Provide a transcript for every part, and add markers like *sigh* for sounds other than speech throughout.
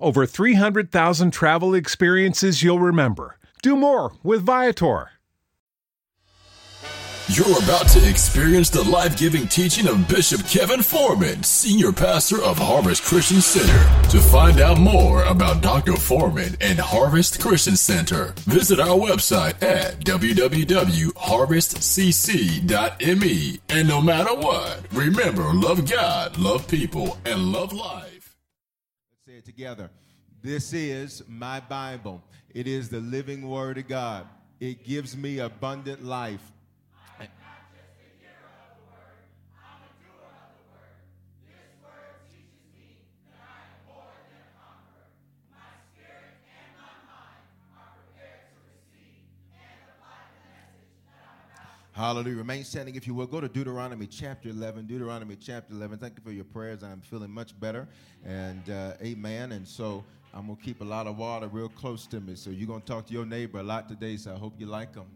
over 300,000 travel experiences you'll remember. Do more with Viator. You're about to experience the life giving teaching of Bishop Kevin Foreman, Senior Pastor of Harvest Christian Center. To find out more about Dr. Foreman and Harvest Christian Center, visit our website at www.harvestcc.me. And no matter what, remember love God, love people, and love life. Together. This is my Bible. It is the living Word of God. It gives me abundant life. Hallelujah. Remain standing if you will. Go to Deuteronomy chapter 11. Deuteronomy chapter 11. Thank you for your prayers. I'm feeling much better. And uh, amen. And so I'm going to keep a lot of water real close to me. So you're going to talk to your neighbor a lot today. So I hope you like them.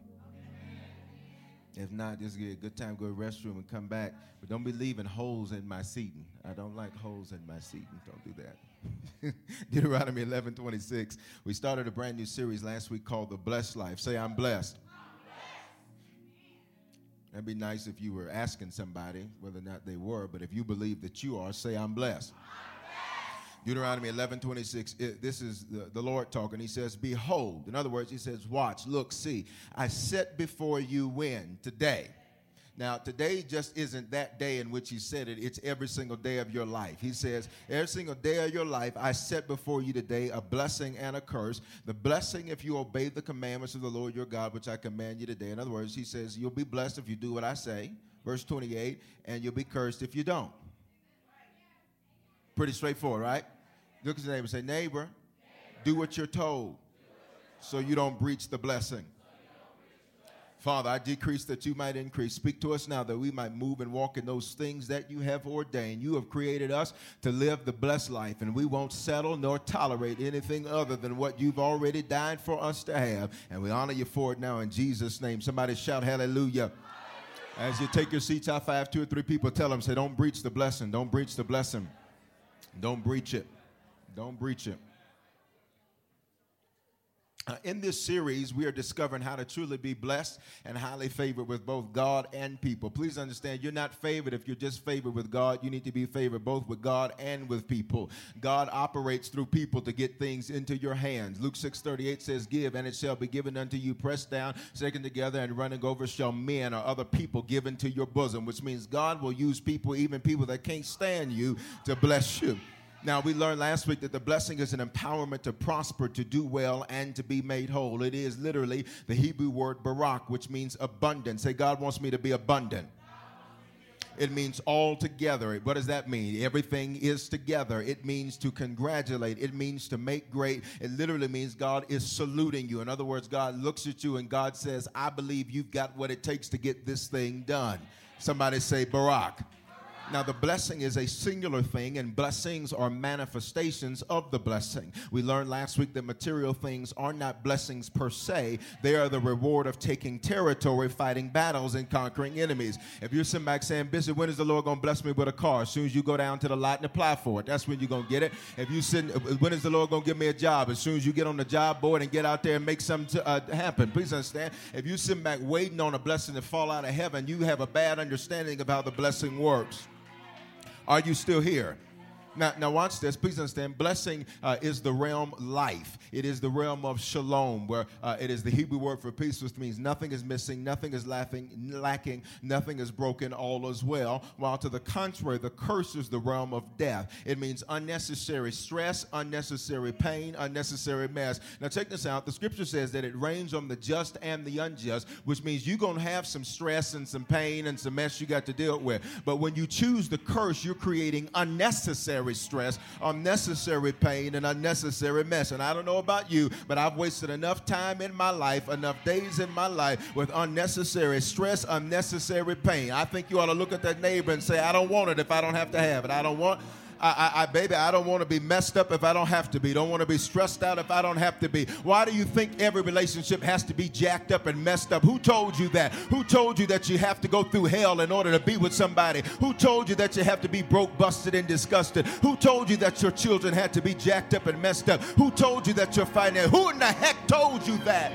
If not, just get a good time, go to the restroom and come back. But don't be leaving holes in my seating. I don't like holes in my seating. Don't do that. *laughs* Deuteronomy 11 26. We started a brand new series last week called The Blessed Life. Say, I'm blessed. That'd be nice if you were asking somebody whether or not they were, but if you believe that you are, say, I'm blessed. Deuteronomy 11 26, it, this is the, the Lord talking. He says, Behold. In other words, he says, Watch, look, see. I set before you when? Today. Now, today just isn't that day in which he said it, it's every single day of your life. He says, Every single day of your life, I set before you today a blessing and a curse. The blessing, if you obey the commandments of the Lord your God, which I command you today. In other words, he says, You'll be blessed if you do what I say, verse 28, and you'll be cursed if you don't. Pretty straightforward, right? Look at your neighbor say, Neighbor, do what you're told so you don't breach the blessing. Father, I decrease that you might increase. Speak to us now that we might move and walk in those things that you have ordained. You have created us to live the blessed life, and we won't settle nor tolerate anything other than what you've already died for us to have. And we honor you for it now in Jesus' name. Somebody shout hallelujah. As you take your seats, I five, two or three people tell them, say, don't breach the blessing. Don't breach the blessing. Don't breach it. Don't breach it. Uh, in this series, we are discovering how to truly be blessed and highly favored with both God and people. Please understand, you're not favored if you're just favored with God. You need to be favored both with God and with people. God operates through people to get things into your hands. Luke 6:38 says, "Give, and it shall be given unto you, pressed down, shaken together, and running over, shall men or other people give into your bosom." Which means God will use people, even people that can't stand you, to bless you. Now, we learned last week that the blessing is an empowerment to prosper, to do well, and to be made whole. It is literally the Hebrew word barak, which means abundant. Say, God wants me to be abundant. It means all together. What does that mean? Everything is together. It means to congratulate. It means to make great. It literally means God is saluting you. In other words, God looks at you and God says, I believe you've got what it takes to get this thing done. Somebody say, Barak. Now, the blessing is a singular thing, and blessings are manifestations of the blessing. We learned last week that material things are not blessings per se, they are the reward of taking territory, fighting battles, and conquering enemies. If you're sitting back saying, Bishop, when is the Lord going to bless me with a car? As soon as you go down to the lot and apply for it, that's when you're going to get it. If you sitting, when is the Lord going to give me a job? As soon as you get on the job board and get out there and make something to, uh, happen. Please understand, if you're sitting back waiting on a blessing to fall out of heaven, you have a bad understanding of how the blessing works. Are you still here? Now, now watch this. Please understand. Blessing uh, is the realm life. It is the realm of shalom, where uh, it is the Hebrew word for peace, which means nothing is missing, nothing is laughing, lacking, nothing is broken, all is well. While to the contrary, the curse is the realm of death. It means unnecessary stress, unnecessary pain, unnecessary mess. Now check this out. The scripture says that it rains on the just and the unjust, which means you're going to have some stress and some pain and some mess you got to deal with. But when you choose the curse, you're creating unnecessary unnecessary stress, unnecessary pain, and unnecessary mess. And I don't know about you, but I've wasted enough time in my life, enough days in my life with unnecessary stress, unnecessary pain. I think you ought to look at that neighbor and say, I don't want it if I don't have to have it. I don't want I, I, baby, I don't want to be messed up if I don't have to be. Don't want to be stressed out if I don't have to be. Why do you think every relationship has to be jacked up and messed up? Who told you that? Who told you that you have to go through hell in order to be with somebody? Who told you that you have to be broke, busted, and disgusted? Who told you that your children had to be jacked up and messed up? Who told you that your finance? Who in the heck told you that?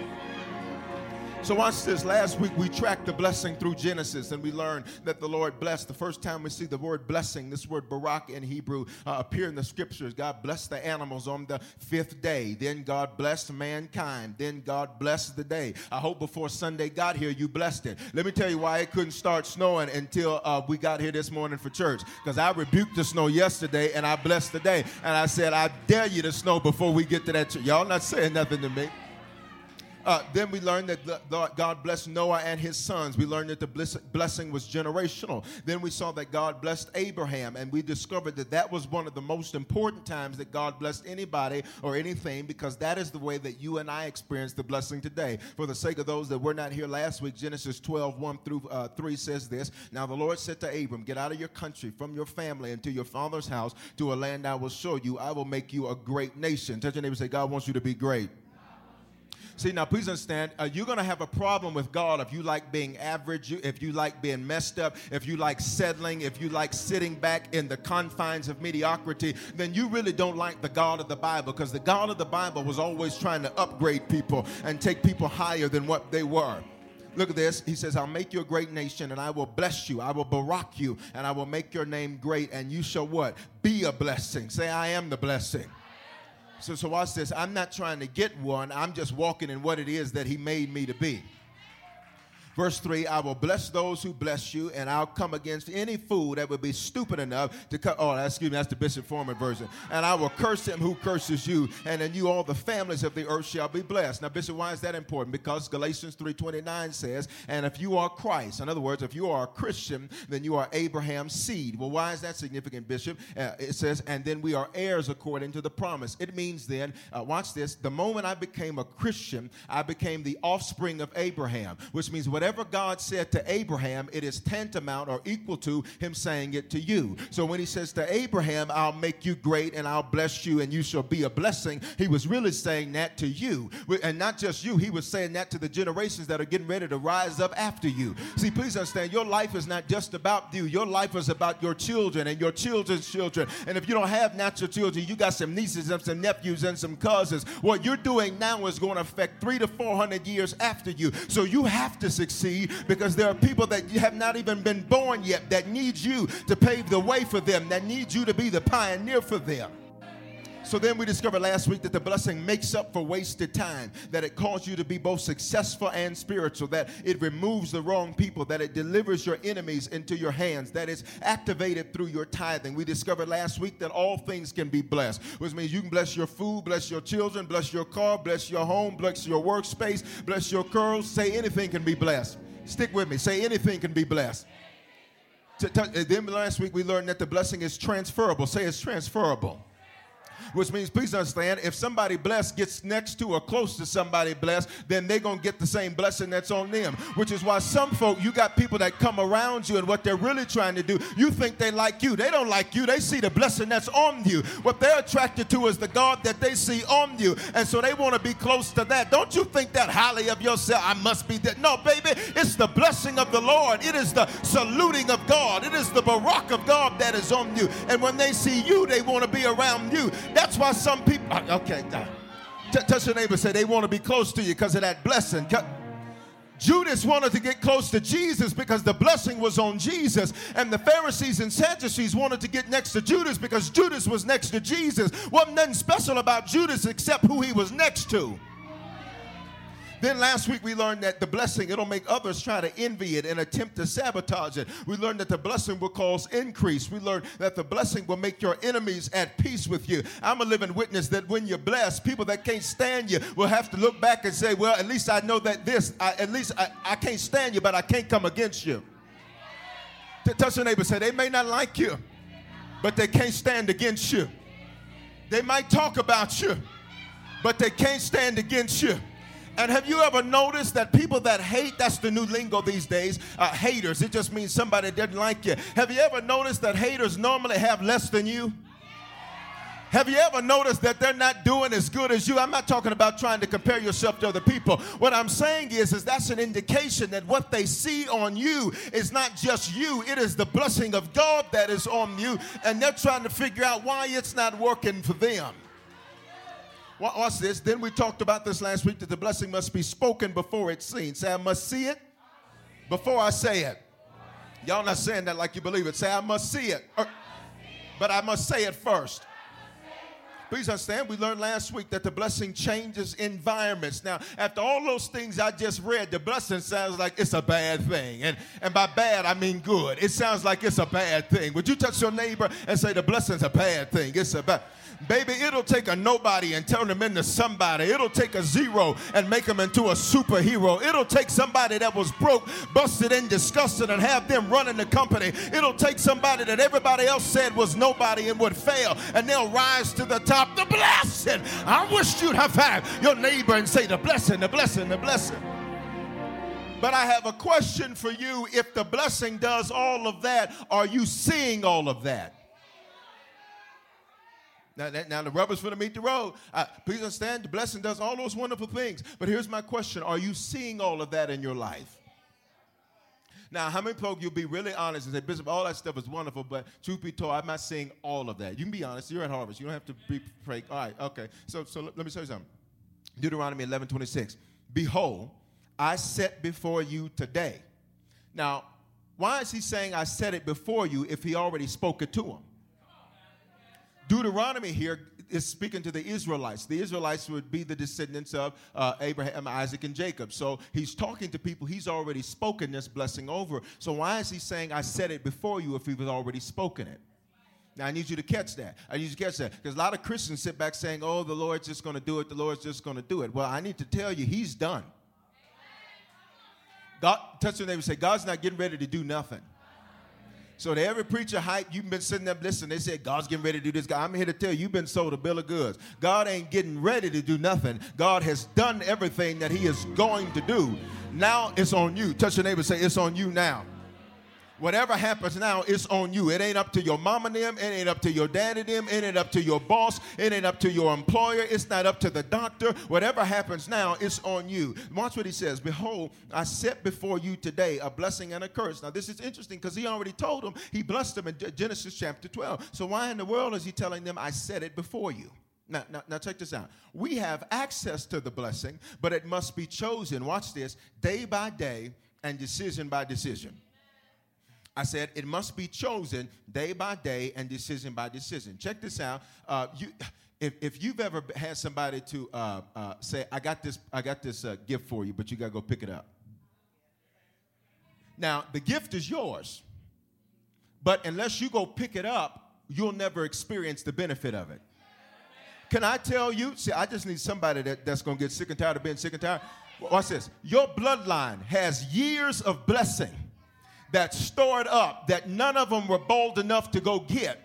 So watch this. Last week we tracked the blessing through Genesis and we learned that the Lord blessed. The first time we see the word blessing, this word barak in Hebrew, uh, appear in the scriptures. God blessed the animals on the fifth day. Then God blessed mankind. Then God blessed the day. I hope before Sunday got here you blessed it. Let me tell you why it couldn't start snowing until uh, we got here this morning for church. Because I rebuked the snow yesterday and I blessed the day. And I said, I dare you to snow before we get to that church. Y'all not saying nothing to me. Uh, then we learned that God blessed Noah and his sons. We learned that the blessing was generational. Then we saw that God blessed Abraham, and we discovered that that was one of the most important times that God blessed anybody or anything because that is the way that you and I experience the blessing today. For the sake of those that were not here last week, Genesis 12, 1 through uh, 3 says this Now the Lord said to Abram, Get out of your country, from your family, and to your father's house, to a land I will show you. I will make you a great nation. Touch your neighbor say, God wants you to be great. See, now please understand, uh, you're going to have a problem with God if you like being average, if you like being messed up, if you like settling, if you like sitting back in the confines of mediocrity, then you really don't like the God of the Bible because the God of the Bible was always trying to upgrade people and take people higher than what they were. Look at this. He says, I'll make you a great nation and I will bless you. I will barak you and I will make your name great and you shall what? Be a blessing. Say, I am the blessing. So, so watch this. I'm not trying to get one. I'm just walking in what it is that he made me to be. Verse 3 I will bless those who bless you, and I'll come against any fool that would be stupid enough to cut. Oh, excuse me, that's the Bishop Foreman version. And I will curse him who curses you, and in you all the families of the earth shall be blessed. Now, Bishop, why is that important? Because Galatians 3.29 says, And if you are Christ, in other words, if you are a Christian, then you are Abraham's seed. Well, why is that significant, Bishop? Uh, it says, And then we are heirs according to the promise. It means then, uh, watch this, the moment I became a Christian, I became the offspring of Abraham, which means whatever whatever God said to Abraham, it is tantamount or equal to him saying it to you. So when he says to Abraham, I'll make you great and I'll bless you and you shall be a blessing, he was really saying that to you. And not just you, he was saying that to the generations that are getting ready to rise up after you. See, please understand, your life is not just about you, your life is about your children and your children's children. And if you don't have natural children, you got some nieces and some nephews and some cousins. What you're doing now is going to affect three to four hundred years after you. So you have to succeed because there are people that have not even been born yet that need you to pave the way for them, that need you to be the pioneer for them. So then we discovered last week that the blessing makes up for wasted time, that it calls you to be both successful and spiritual, that it removes the wrong people, that it delivers your enemies into your hands, that it's activated through your tithing. We discovered last week that all things can be blessed, which means you can bless your food, bless your children, bless your car, bless your home, bless your workspace, bless your curls. Say anything can be blessed. Stick with me. Say anything can be blessed. Uh, then last week we learned that the blessing is transferable. Say it's transferable. Which means please understand if somebody blessed gets next to or close to somebody blessed then they're going to get the same blessing that's on them. Which is why some folk you got people that come around you and what they're really trying to do you think they like you. They don't like you. They see the blessing that's on you. What they're attracted to is the god that they see on you. And so they want to be close to that. Don't you think that highly of yourself i must be that. No baby it's the blessing of the lord. It is the saluting of god. It is the barak of god that is on you. And when they see you they want to be around you that's why some people, uh, okay, touch your neighbor, say they want to be close to you because of that blessing. Judas wanted to get close to Jesus because the blessing was on Jesus. And the Pharisees and Sadducees wanted to get next to Judas because Judas was next to Jesus. Wasn't nothing special about Judas except who he was next to. Then last week we learned that the blessing, it'll make others try to envy it and attempt to sabotage it. We learned that the blessing will cause increase. We learned that the blessing will make your enemies at peace with you. I'm a living witness that when you're blessed, people that can't stand you will have to look back and say, well, at least I know that this, I, at least I, I can't stand you, but I can't come against you. Touch your neighbor, say, they may not like you, but they can't stand against you. They might talk about you, but they can't stand against you. And have you ever noticed that people that hate, that's the new lingo these days, uh, haters, it just means somebody doesn't like you. Have you ever noticed that haters normally have less than you? Have you ever noticed that they're not doing as good as you? I'm not talking about trying to compare yourself to other people. What I'm saying is, is that's an indication that what they see on you is not just you, it is the blessing of God that is on you, and they're trying to figure out why it's not working for them. Watch this. Then we talked about this last week that the blessing must be spoken before it's seen. Say, I must see it before I say it. Y'all not saying that like you believe it. Say, I must see it. Or, but I must say it first. Please understand, we learned last week that the blessing changes environments. Now, after all those things I just read, the blessing sounds like it's a bad thing. And, and by bad, I mean good. It sounds like it's a bad thing. Would you touch your neighbor and say the blessing's a bad thing? It's a bad Baby, it'll take a nobody and turn them into somebody. It'll take a zero and make them into a superhero. It'll take somebody that was broke, busted, and disgusted and have them running the company. It'll take somebody that everybody else said was nobody and would fail, and they'll rise to the top. The blessing. I wish you'd have had your neighbor and say, The blessing, the blessing, the blessing. But I have a question for you. If the blessing does all of that, are you seeing all of that? Now, now the rubber's going to meet the road. Uh, please understand, the blessing does all those wonderful things. But here's my question Are you seeing all of that in your life? Now, how many folk you'll be really honest and say, Bishop, all that stuff is wonderful, but truth be told, I'm not seeing all of that. You can be honest. You're at Harvest. You don't have to be fake. All right, okay. So, so let me show you something. Deuteronomy 11 26. Behold, I set before you today. Now, why is he saying I set it before you if he already spoke it to him? Deuteronomy here is speaking to the Israelites. The Israelites would be the descendants of uh, Abraham, Isaac, and Jacob. So he's talking to people he's already spoken this blessing over. So why is he saying, I said it before you if he was already spoken it? Now, I need you to catch that. I need you to catch that. Because a lot of Christians sit back saying, oh, the Lord's just going to do it. The Lord's just going to do it. Well, I need to tell you, he's done. God, touch your neighbor and say, God's not getting ready to do nothing. So to every preacher hype, you've been sitting there listening. They said God's getting ready to do this. God, I'm here to tell you, you've been sold a bill of goods. God ain't getting ready to do nothing. God has done everything that He is going to do. Now it's on you. Touch your neighbor. Say it's on you now. Whatever happens now, it's on you. It ain't up to your mom and them. It ain't up to your daddy them. It ain't up to your boss. It ain't up to your employer. It's not up to the doctor. Whatever happens now, it's on you. Watch what he says. Behold, I set before you today a blessing and a curse. Now, this is interesting because he already told them. He blessed them in Genesis chapter 12. So why in the world is he telling them, I set it before you? Now, now, now, check this out. We have access to the blessing, but it must be chosen, watch this, day by day and decision by decision. I said it must be chosen day by day and decision by decision. Check this out. Uh, you, if, if you've ever had somebody to uh, uh, say, "I got this, I got this uh, gift for you, but you got to go pick it up." Now the gift is yours, but unless you go pick it up, you'll never experience the benefit of it. Can I tell you? See, I just need somebody that, that's going to get sick and tired of being sick and tired. Watch this. Your bloodline has years of blessing that stored up that none of them were bold enough to go get.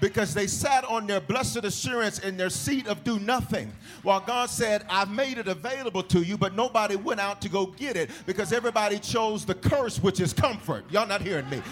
Because they sat on their blessed assurance in their seat of do nothing. While God said, I've made it available to you, but nobody went out to go get it because everybody chose the curse, which is comfort. Y'all not hearing me.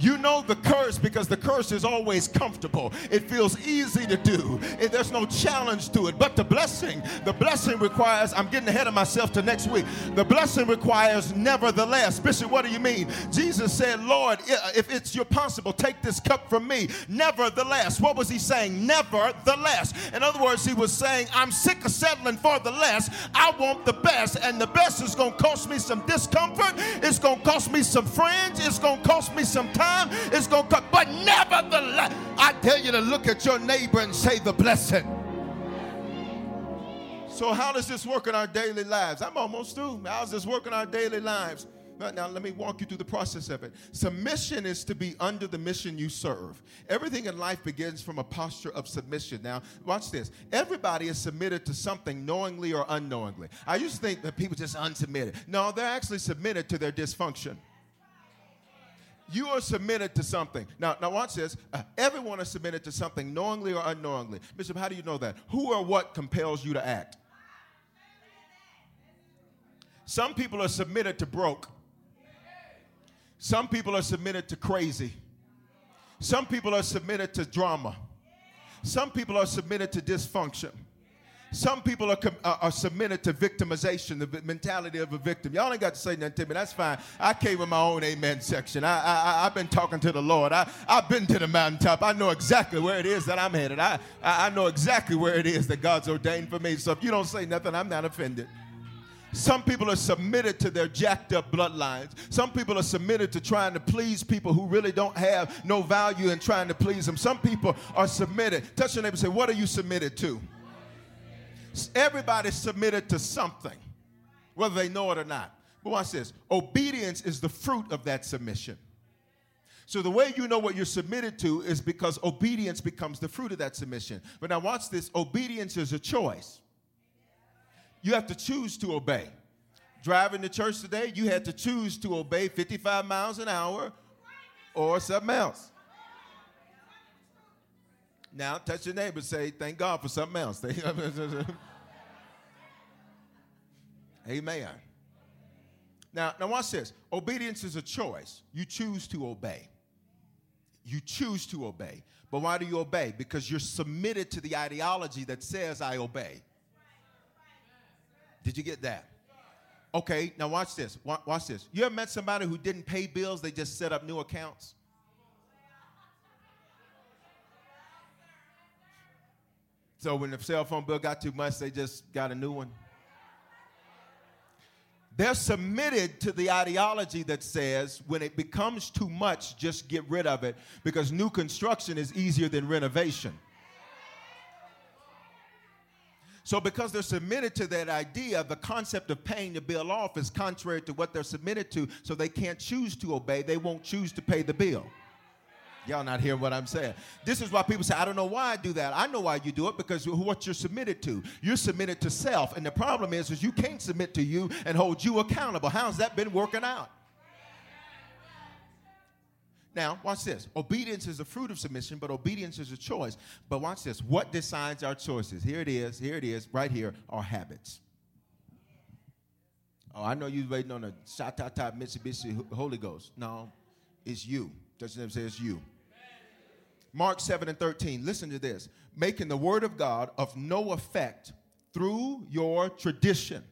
You know the curse because the curse is always comfortable. It feels easy to do. there's no challenge to it. But the blessing, the blessing requires, I'm getting ahead of myself to next week. The blessing requires nevertheless. Bishop, what do you mean? Jesus said, Lord, if it's your possible, take this cup from me. Nevertheless. What was he saying? Nevertheless. In other words, he was saying, I'm sick of settling for the less. I want the best. And the best is going to cost me some discomfort. It's going to cost me some friends. It's going to cost me some time time it's going to come. But nevertheless, I tell you to look at your neighbor and say the blessing. So, how does this work in our daily lives? I'm almost through. How does this work in our daily lives? Now, let me walk you through the process of it. Submission is to be under the mission you serve. Everything in life begins from a posture of submission. Now, watch this. Everybody is submitted to something knowingly or unknowingly. I used to think that people just unsubmitted. No, they're actually submitted to their dysfunction you are submitted to something. Now, now watch this. Uh, everyone is submitted to something, knowingly or unknowingly. Bishop, how do you know that? Who or what compels you to act? Some people are submitted to broke. Some people are submitted to crazy. Some people are submitted to drama. Some people are submitted to dysfunction. Some people are, are, submitted to victimization, the mentality of a victim. Y'all ain't got to say nothing to me. That's fine. I came with my own amen section. I, I, I've been talking to the Lord. I, I've been to the mountaintop. I know exactly where it is that I'm headed. I, I know exactly where it is that God's ordained for me. So if you don't say nothing, I'm not offended. Some people are submitted to their jacked up bloodlines. Some people are submitted to trying to please people who really don't have no value in trying to please them. Some people are submitted. Touch your neighbor and say, What are you submitted to? Everybody's submitted to something, whether they know it or not. But watch this obedience is the fruit of that submission. So the way you know what you're submitted to is because obedience becomes the fruit of that submission. But now watch this obedience is a choice. You have to choose to obey. Driving to church today, you had to choose to obey 55 miles an hour or something else. Now, touch your neighbor say, Thank God for something else. *laughs* Amen. Now, now watch this. Obedience is a choice. You choose to obey. You choose to obey. But why do you obey? Because you're submitted to the ideology that says, I obey. Did you get that? Okay, now watch this. Watch this. You ever met somebody who didn't pay bills, they just set up new accounts? So when the cell phone bill got too much, they just got a new one. They're submitted to the ideology that says when it becomes too much, just get rid of it because new construction is easier than renovation. So, because they're submitted to that idea, the concept of paying the bill off is contrary to what they're submitted to, so they can't choose to obey. They won't choose to pay the bill. Y'all not hearing what I'm saying. This is why people say, I don't know why I do that. I know why you do it because what you're submitted to. You're submitted to self. And the problem is, is you can't submit to you and hold you accountable. How's that been working out? Now, watch this. Obedience is a fruit of submission, but obedience is a choice. But watch this. What decides our choices? Here it is. Here it is. Right here. Our habits. Oh, I know you're waiting on a Shatata Mitsubishi Holy Ghost. No, it's you. Name say it's you. Mark 7 and 13. Listen to this. Making the word of God of no effect through your tradition.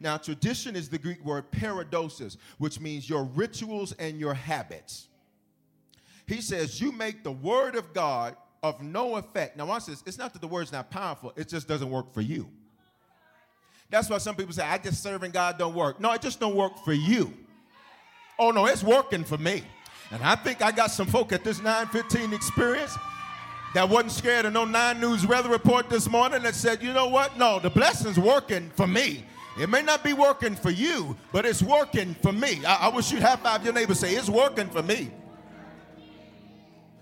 Now, tradition is the Greek word paradosis, which means your rituals and your habits. He says, You make the word of God of no effect. Now, watch this. It's not that the word's not powerful, it just doesn't work for you. That's why some people say, I just serving God don't work. No, it just don't work for you. Oh, no, it's working for me. And I think I got some folk at this 915 experience that wasn't scared of no 9 News weather report this morning that said, you know what? No, the blessing's working for me. It may not be working for you, but it's working for me. I, I wish you'd have five your neighbors say, it's working for me.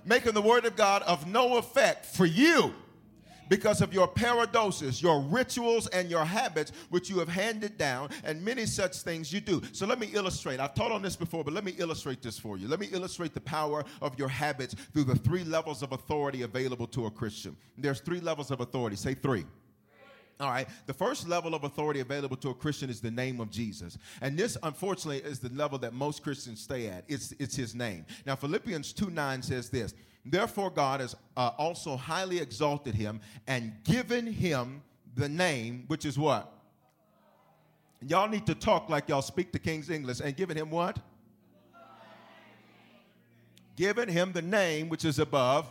Making the word of God of no effect for you because of your paradosis, your rituals, and your habits, which you have handed down, and many such things you do. So let me illustrate. I've taught on this before, but let me illustrate this for you. Let me illustrate the power of your habits through the three levels of authority available to a Christian. There's three levels of authority. Say three. All right. The first level of authority available to a Christian is the name of Jesus. And this, unfortunately, is the level that most Christians stay at. It's, it's his name. Now, Philippians 2 9 says this Therefore, God has uh, also highly exalted him and given him the name, which is what? Y'all need to talk like y'all speak the King's English and given him what? Given him the name which is above.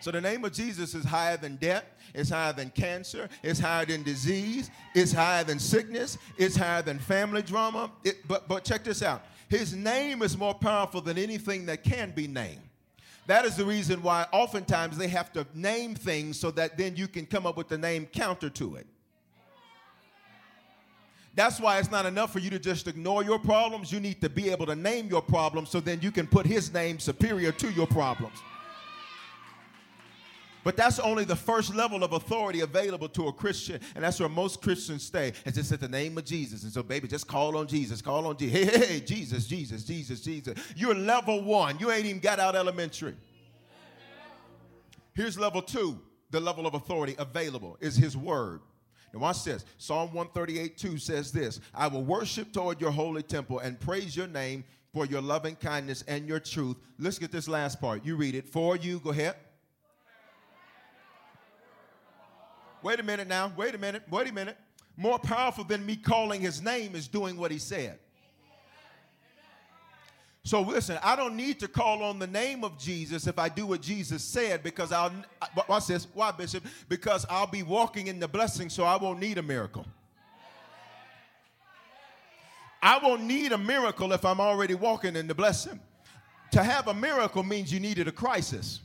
So the name of Jesus is higher than death, it's higher than cancer, it's higher than disease, it's higher than sickness, it's higher than family drama. It, but, but check this out His name is more powerful than anything that can be named. That is the reason why oftentimes they have to name things so that then you can come up with the name counter to it. That's why it's not enough for you to just ignore your problems. You need to be able to name your problems so then you can put his name superior to your problems. But that's only the first level of authority available to a Christian, and that's where most Christians stay. It's just at the name of Jesus. And so, baby, just call on Jesus. Call on Jesus. *laughs* Hey, hey, hey, Jesus, Jesus, Jesus, Jesus. You're level one. You ain't even got out elementary. Here's level two. The level of authority available is His Word. Now watch this. Psalm 138 2 says this I will worship toward your holy temple and praise your name for your loving kindness and your truth. Let's get this last part. You read it. For you, go ahead. Wait a minute now. Wait a minute. Wait a minute. More powerful than me calling his name is doing what he said. So listen, I don't need to call on the name of Jesus if I do what Jesus said because I'll watch this. Why, Bishop? Because I'll be walking in the blessing, so I won't need a miracle. I won't need a miracle if I'm already walking in the blessing. To have a miracle means you needed a crisis.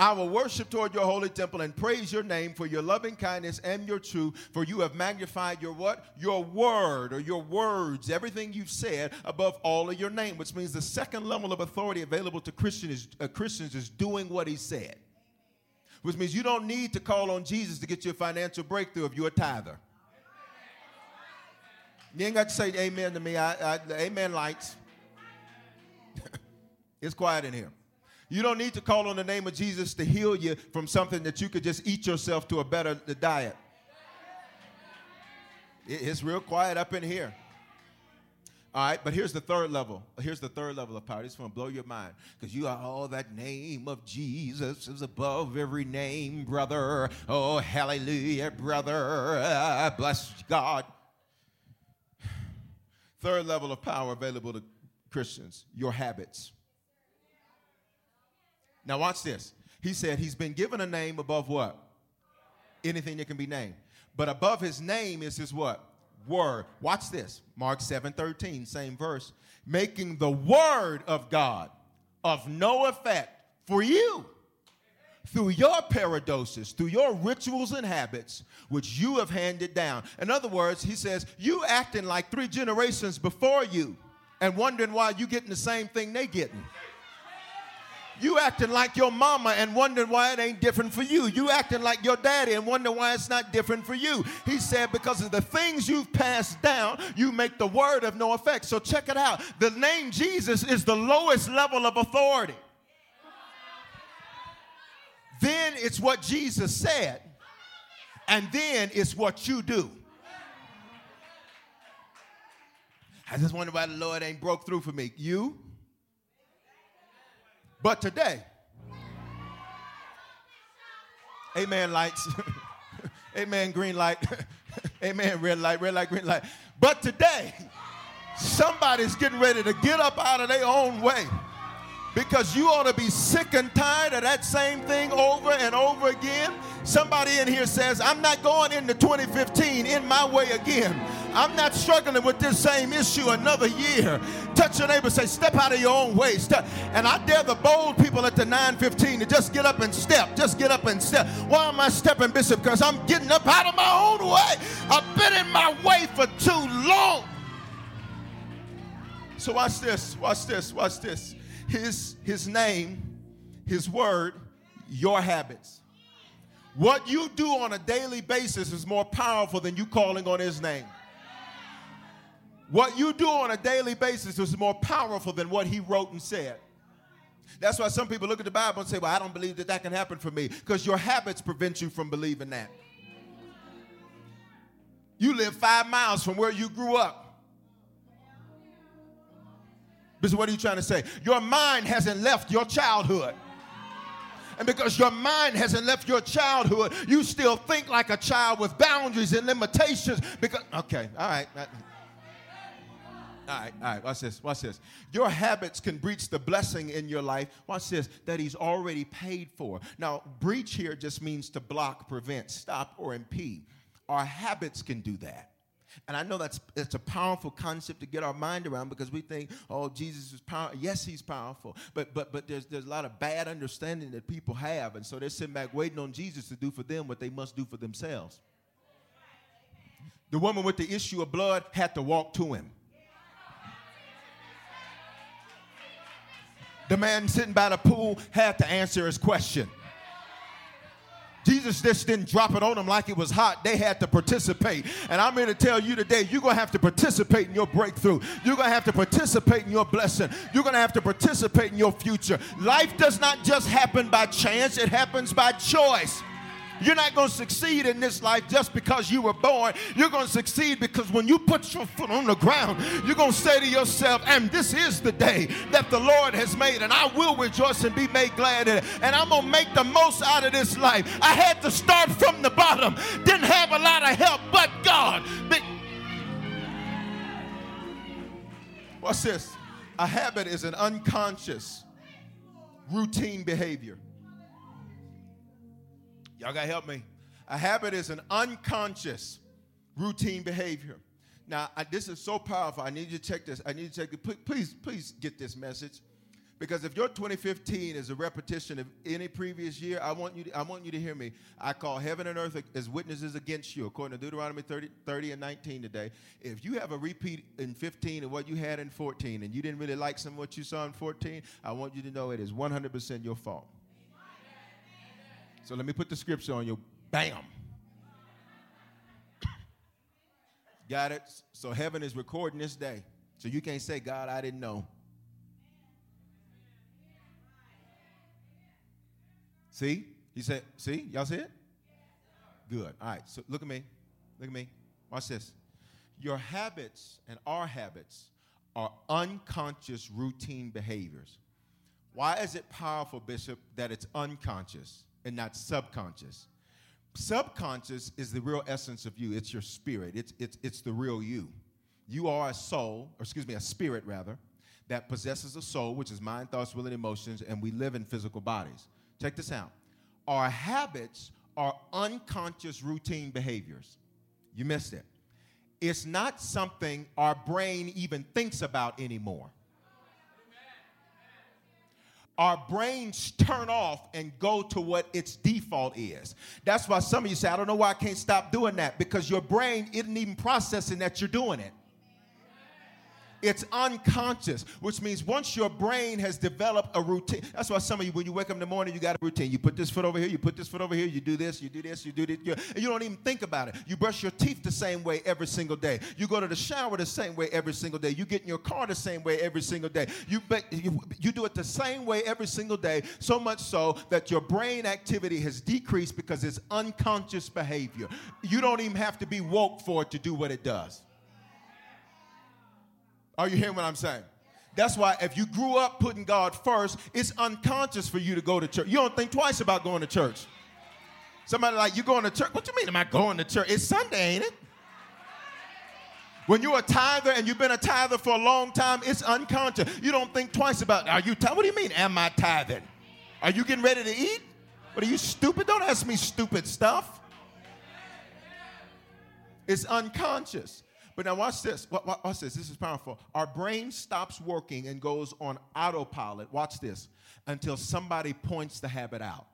I will worship toward your holy temple and praise your name for your loving kindness and your truth, for you have magnified your what? Your word or your words, everything you've said above all of your name, which means the second level of authority available to Christians, uh, Christians is doing what he said. Which means you don't need to call on Jesus to get your financial breakthrough if you're a tither. You ain't got to say amen to me. I, I, amen lights. *laughs* it's quiet in here. You don't need to call on the name of Jesus to heal you from something that you could just eat yourself to a better diet. It's real quiet up in here. All right, but here's the third level. Here's the third level of power. Is going to blow your mind because you are all oh, that name of Jesus is above every name, brother. Oh, hallelujah, brother. Uh, bless God. *sighs* Third level of power available to Christians your habits. Now, watch this. He said he's been given a name above what? Anything that can be named. But above his name is his what? Word. Watch this. Mark 7 13, same verse. Making the word of God of no effect for you through your paradosis, through your rituals and habits, which you have handed down. In other words, he says, you acting like three generations before you and wondering why you getting the same thing they getting. You acting like your mama and wondering why it ain't different for you. You acting like your daddy and wondering why it's not different for you. He said, because of the things you've passed down, you make the word of no effect. So check it out. The name Jesus is the lowest level of authority. Then it's what Jesus said, and then it's what you do. I just wonder why the Lord ain't broke through for me. You? But today, amen, lights, *laughs* amen, green light, *laughs* amen, red light, red light, green light. But today, somebody's getting ready to get up out of their own way because you ought to be sick and tired of that same thing over and over again. Somebody in here says, I'm not going into 2015 in my way again. I'm not struggling with this same issue another year. Touch your neighbor, say, step out of your own way. Step. And I dare the bold people at the 915 to just get up and step. Just get up and step. Why am I stepping, Bishop? Because I'm getting up out of my own way. I've been in my way for too long. So watch this, watch this, watch this. His, his name, his word, your habits. What you do on a daily basis is more powerful than you calling on his name. What you do on a daily basis is more powerful than what he wrote and said. That's why some people look at the Bible and say, Well, I don't believe that that can happen for me. Because your habits prevent you from believing that. You live five miles from where you grew up. Is what are you trying to say? Your mind hasn't left your childhood. And because your mind hasn't left your childhood, you still think like a child with boundaries and limitations. Because, okay, all right. All right, all right, watch this, watch this. Your habits can breach the blessing in your life, watch this, that He's already paid for. Now, breach here just means to block, prevent, stop, or impede. Our habits can do that. And I know that's it's a powerful concept to get our mind around because we think, oh, Jesus is powerful. Yes, he's powerful. But but but there's there's a lot of bad understanding that people have. And so they're sitting back waiting on Jesus to do for them what they must do for themselves. The woman with the issue of blood had to walk to him. The man sitting by the pool had to answer his question. Jesus just didn't drop it on them like it was hot. They had to participate. And I'm here to tell you today, you're going to have to participate in your breakthrough. You're going to have to participate in your blessing. You're going to have to participate in your future. Life does not just happen by chance, it happens by choice. You're not going to succeed in this life just because you were born. You're going to succeed because when you put your foot on the ground, you're going to say to yourself, and this is the day that the Lord has made, and I will rejoice and be made glad in it. And I'm going to make the most out of this life. I had to start from the bottom, didn't have a lot of help, but God. What's this? A habit is an unconscious routine behavior. Y'all got to help me. A habit is an unconscious routine behavior. Now, I, this is so powerful. I need you to check this. I need you to check it. Please, please get this message. Because if your 2015 is a repetition of any previous year, I want you to, I want you to hear me. I call heaven and earth as witnesses against you, according to Deuteronomy 30, 30 and 19 today. If you have a repeat in 15 of what you had in 14 and you didn't really like some of what you saw in 14, I want you to know it is 100% your fault. So let me put the scripture on you. Bam. Got it? So heaven is recording this day. So you can't say, God, I didn't know. See? He said, see? Y'all see it? Good. All right. So look at me. Look at me. Watch this. Your habits and our habits are unconscious routine behaviors. Why is it powerful, Bishop, that it's unconscious? And not subconscious. Subconscious is the real essence of you. It's your spirit. It's, it's, it's the real you. You are a soul, or excuse me, a spirit rather, that possesses a soul, which is mind, thoughts, will, and emotions, and we live in physical bodies. Check this out. Our habits are unconscious routine behaviors. You missed it. It's not something our brain even thinks about anymore our brains turn off and go to what its default is. That's why some of you say, I don't know why I can't stop doing that because your brain isn't even processing that you're doing it. It's unconscious, which means once your brain has developed a routine, that's why some of you, when you wake up in the morning, you got a routine. You put this foot over here, you put this foot over here, you do this, you do this, you do this, you, and you don't even think about it. You brush your teeth the same way every single day. You go to the shower the same way every single day. You get in your car the same way every single day. You, you, you do it the same way every single day, so much so that your brain activity has decreased because it's unconscious behavior. You don't even have to be woke for it to do what it does. Are you hearing what I'm saying? That's why if you grew up putting God first, it's unconscious for you to go to church. You don't think twice about going to church. Somebody like, you going to church? What you mean am I going to church? It's Sunday, ain't it? When you're a tither and you've been a tither for a long time, it's unconscious. You don't think twice about, are you, tithing? what do you mean, am I tithing? Are you getting ready to eat? What are you stupid? Don't ask me stupid stuff. It's unconscious. But now watch this. Watch this. This is powerful. Our brain stops working and goes on autopilot. Watch this until somebody points the habit out.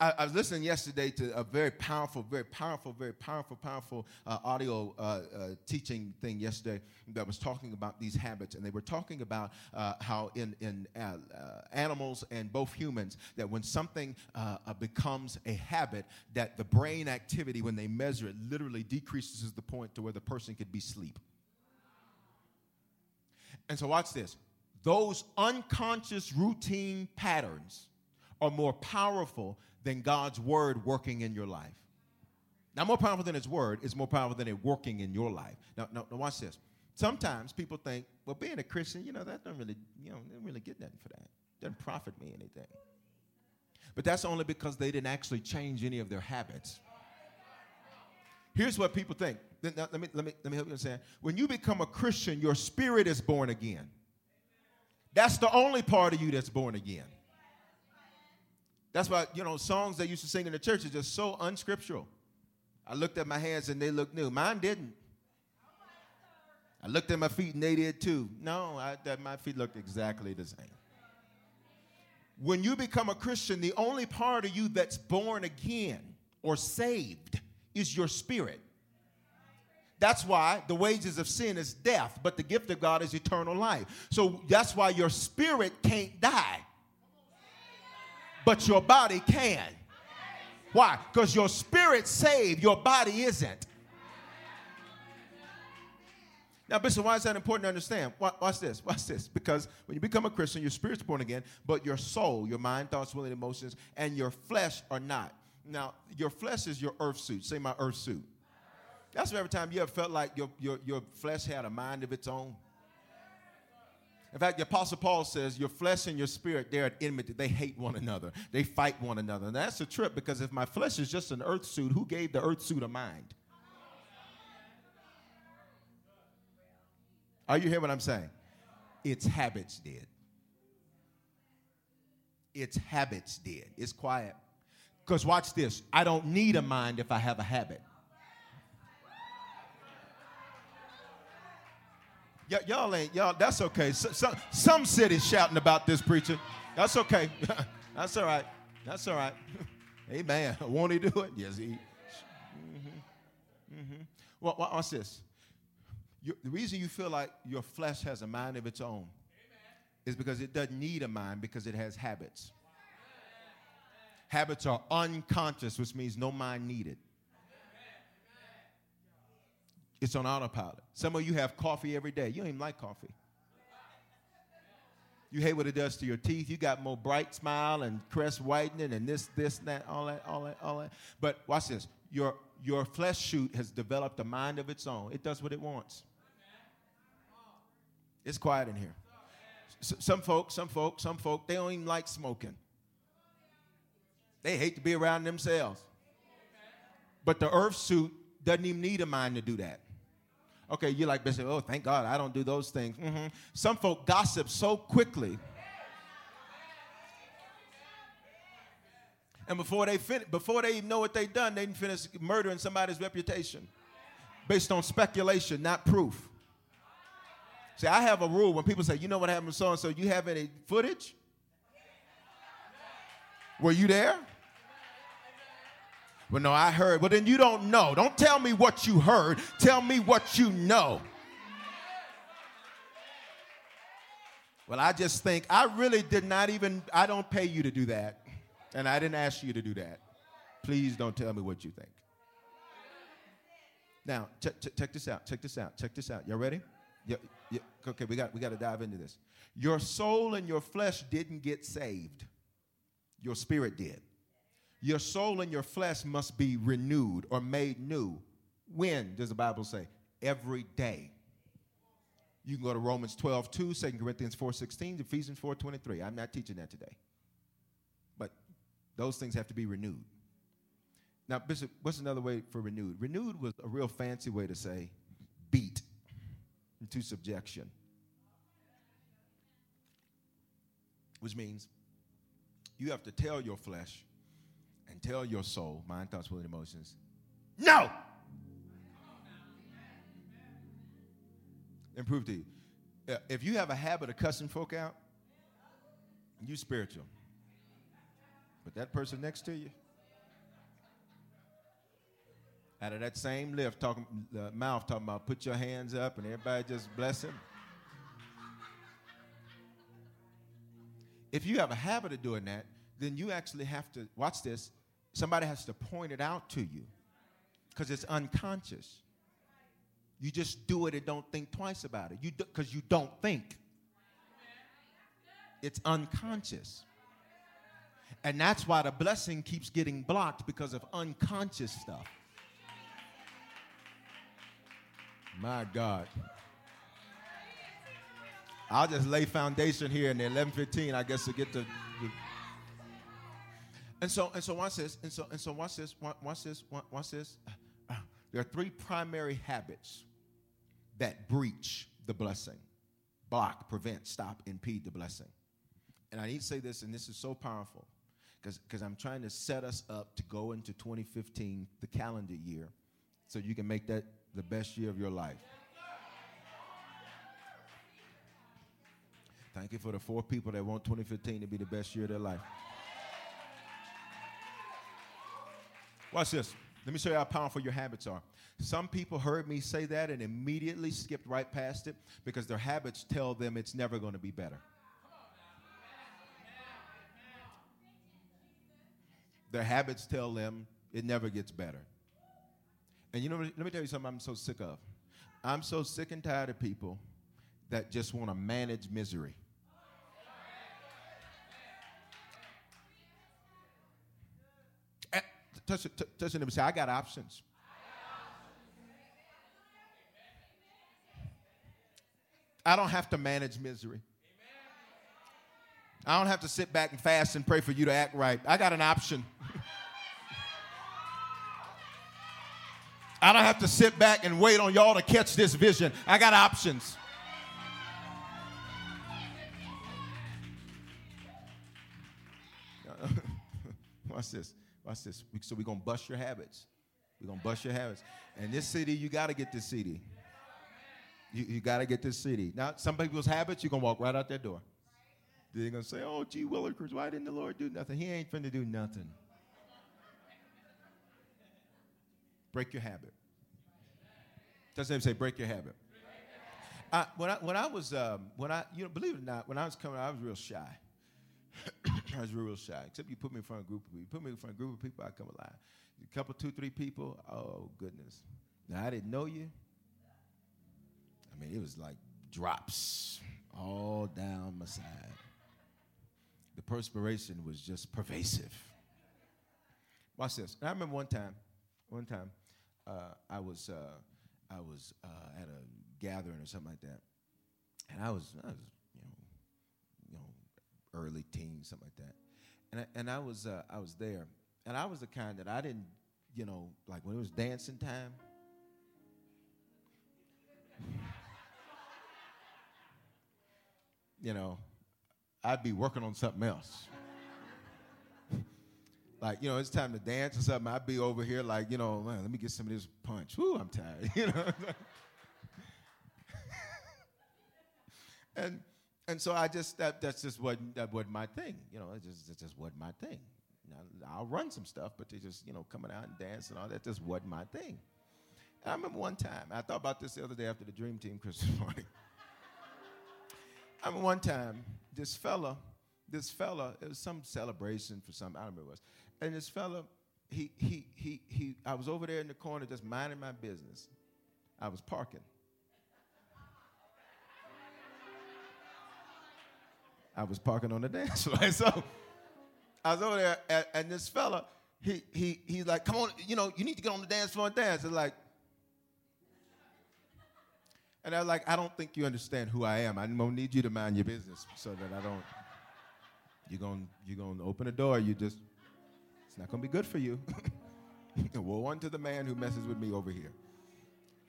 I, I was listening yesterday to a very powerful, very powerful, very powerful, powerful uh, audio uh, uh, teaching thing yesterday that was talking about these habits. And they were talking about uh, how in, in uh, uh, animals and both humans, that when something becomes a habit, that the brain activity, when they measure it, literally decreases to the point to where the person could be asleep. And so watch this. Those unconscious routine patterns are more powerful than God's word working in your life. Now, more powerful than his word is more powerful than it working in your life. Now, now, now watch this. Sometimes people think, well, being a Christian, you know, that don't really, you know, they don't really get nothing for that. Doesn't profit me anything. But that's only because they didn't actually change any of their habits. Here's what people think. Let me, let me, let me help you understand. When you become a Christian, your spirit is born again. That's the only part of you that's born again. That's why, you know, songs they used to sing in the church are just so unscriptural. I looked at my hands and they looked new. Mine didn't. I looked at my feet and they did too. No, I, that, my feet looked exactly the same. When you become a Christian, the only part of you that's born again or saved is your spirit. That's why the wages of sin is death, but the gift of God is eternal life. So that's why your spirit can't die but your body can. Why? Because your spirit saved, your body isn't. Now, Bishop, why is that important to understand? Watch this, watch this. Because when you become a Christian, your spirit's born again, but your soul, your mind, thoughts, will, and emotions, and your flesh are not. Now, your flesh is your earth suit. Say my earth suit. That's every time you ever felt like your, your, your flesh had a mind of its own. In fact, the Apostle Paul says, Your flesh and your spirit, they're at enmity. They hate one another. They fight one another. And that's a trip because if my flesh is just an earth suit, who gave the earth suit a mind? Are you hearing what I'm saying? Its habits did. Its habits did. It's quiet. Because watch this I don't need a mind if I have a habit. Y- y'all ain't, y'all, that's okay. So, so, some cities shouting about this preacher. That's okay. *laughs* that's all right. That's all right. *laughs* Amen. *laughs* Won't he do it? Yes, he. Mm-hmm. Mm-hmm. Well, watch this. The reason you feel like your flesh has a mind of its own Amen. is because it doesn't need a mind because it has habits. Habits are unconscious, which means no mind needed. It's on autopilot. Some of you have coffee every day. You don't even like coffee. You hate what it does to your teeth. You got more bright smile and crest whitening and this, this, that, all that, all that, all that. But watch this. Your, your flesh shoot has developed a mind of its own. It does what it wants. It's quiet in here. S- some folks, some folks, some folk, they don't even like smoking. They hate to be around themselves. But the earth suit doesn't even need a mind to do that. Okay, you're like, Bishop, oh, thank God I don't do those things. Mm-hmm. Some folk gossip so quickly. And before they fin- before they even know what they've done, they finish murdering somebody's reputation based on speculation, not proof. See, I have a rule when people say, you know what happened to so and so, you have any footage? Were you there? Well, no, I heard. Well, then you don't know. Don't tell me what you heard. Tell me what you know. Well, I just think I really did not even, I don't pay you to do that. And I didn't ask you to do that. Please don't tell me what you think. Now, check, check, this out. Check this out. Check this out. Y'all ready? Yeah, yeah, okay, we got, we got to dive into this. Your soul and your flesh didn't get saved, your spirit did. Your soul and your flesh must be renewed or made new. When does the Bible say? Every day. You can go to Romans 12, 2, 2 Corinthians 4, 16, Ephesians 4, 23. I'm not teaching that today. But those things have to be renewed. Now, Bishop, what's another way for renewed? Renewed was a real fancy way to say beat into subjection. Which means you have to tell your flesh, and tell your soul, mind, thoughts, will, and emotions, no! And prove to you. If you have a habit of cussing folk out, you spiritual. But that person next to you, Out of that same lift, talking uh, mouth talking about put your hands up and everybody just bless him. If you have a habit of doing that, then you actually have to watch this. Somebody has to point it out to you because it's unconscious. You just do it and don't think twice about it. You because you don't think. It's unconscious. And that's why the blessing keeps getting blocked because of unconscious stuff. My God. I'll just lay foundation here in the 11:15. I guess to get to. And so and so watch this. And so and so watch this. Watch this. Watch this. Uh, there are three primary habits that breach the blessing, block, prevent, stop, impede the blessing. And I need to say this, and this is so powerful because I'm trying to set us up to go into 2015, the calendar year, so you can make that the best year of your life. Thank you for the four people that want 2015 to be the best year of their life. Watch this. Let me show you how powerful your habits are. Some people heard me say that and immediately skipped right past it because their habits tell them it's never going to be better. Their habits tell them it never gets better. And you know, let me tell you something I'm so sick of. I'm so sick and tired of people that just want to manage misery. Touch, touch, touch them and say, I got options. I don't have to manage misery. I don't have to sit back and fast and pray for you to act right. I got an option. I don't have to sit back and wait on y'all to catch this vision. I got options. *laughs* Watch this. Watch this. So we're gonna bust your habits. We're gonna bust your habits. And this city, you gotta get this city. You, you gotta get this city. Now, some people's habits, you're gonna walk right out that door. They're to say, oh, gee, Willikers, why didn't the Lord do nothing? He ain't finna do nothing. break your habit. Doesn't say break your habit. I, when, I, when I was, um, when I, you know, believe it or not, when I was coming I was real shy. I was real, shy. Except you put me in front of a group of people. You put me in front of a group of people, I come alive. A couple, two, three people, oh, goodness. Now, I didn't know you. I mean, it was like drops all down my side the perspiration was just pervasive. Watch this. I remember one time, one time, uh, I was uh, I was uh, at a gathering or something like that, and I was I was you know you know early teens something like that, and I, and I was uh, I was there, and I was the kind that I didn't you know like when it was dancing time. you know, I'd be working on something else. like, you know, it's time to dance or something. I'd be over here like, you know, man, let me get some of this punch. Whoo, I'm tired, *laughs* you know. *laughs* and and so I just that that's just what that wasn't my thing. You know, it just it just wasn't my thing. Now, I'll run some stuff, but they just, you know, coming out and dancing and all that just wasn't my thing. And I remember one time, I thought about this the other day after the Dream Team *laughs* Christmas morning. I remember one time, this fella, this fella, it was some celebration for some, I don't remember what it was. And this fella, he, he, he, he, I was over there in the corner just minding my business. I was parking. I was parking on the *laughs* dance floor. So I was over there, and, and, this fella, he, he, he's like, come on, you know, you need to get on the dance floor and dance. It's like, and I was like, I don't think you understand who I am. I'm gonna need you to mind your business so that I don't. You're gonna you're gonna open a door. You just it's not gonna be good for you. *laughs* Woe unto the man who messes with me over here.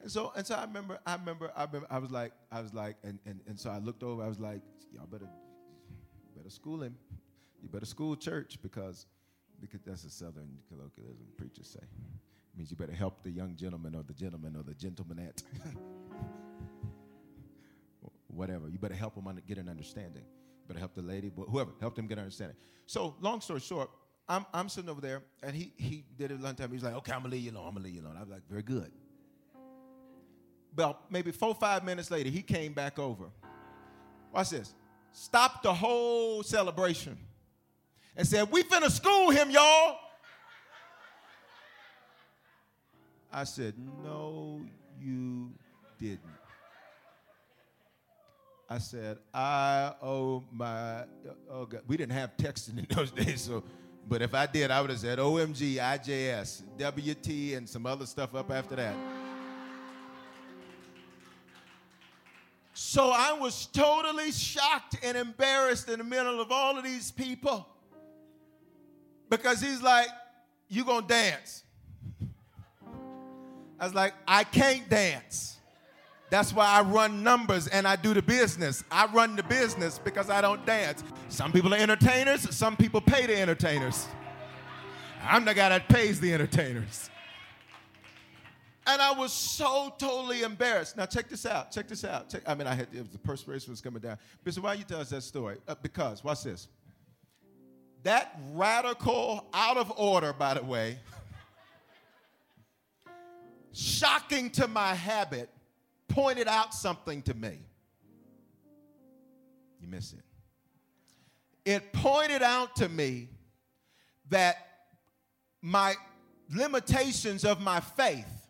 And so and so I remember I remember I remember I was like I was like and and, and so I looked over. I was like, y'all better better school him. You better school church because because that's a southern colloquialism preachers say. It means you better help the young gentleman or the gentleman or the gentlemanette. *laughs* whatever. You better help them get an understanding. You better help the lady, but whoever, help them get an understanding. So, long story short, I'm, I'm sitting over there, and he, he did it a one time. He's like, okay, I'm going to leave you alone. I'm going to leave you alone. I was like, very good. Well, maybe four, five minutes later, he came back over. Watch this. Stopped the whole celebration and said, we finna school him, y'all. I said, no, you didn't. I said, I owe my, oh God. we didn't have texting in those *laughs* days, so, but if I did, I would have said OMG, IJS, WT, and some other stuff up after that. So I was totally shocked and embarrassed in the middle of all of these people because he's like, You gonna dance? I was like, I can't dance. That's why I run numbers and I do the business. I run the business because I don't dance. Some people are entertainers, some people pay the entertainers. I'm the guy that pays the entertainers. And I was so totally embarrassed. Now check this out. Check this out. Check, I mean, I had the perspiration was coming down. Bishop, why you tell us that story? Uh, because watch this. That radical, out of order, by the way, shocking to my habit, pointed out something to me. You miss it. It pointed out to me that my limitations of my faith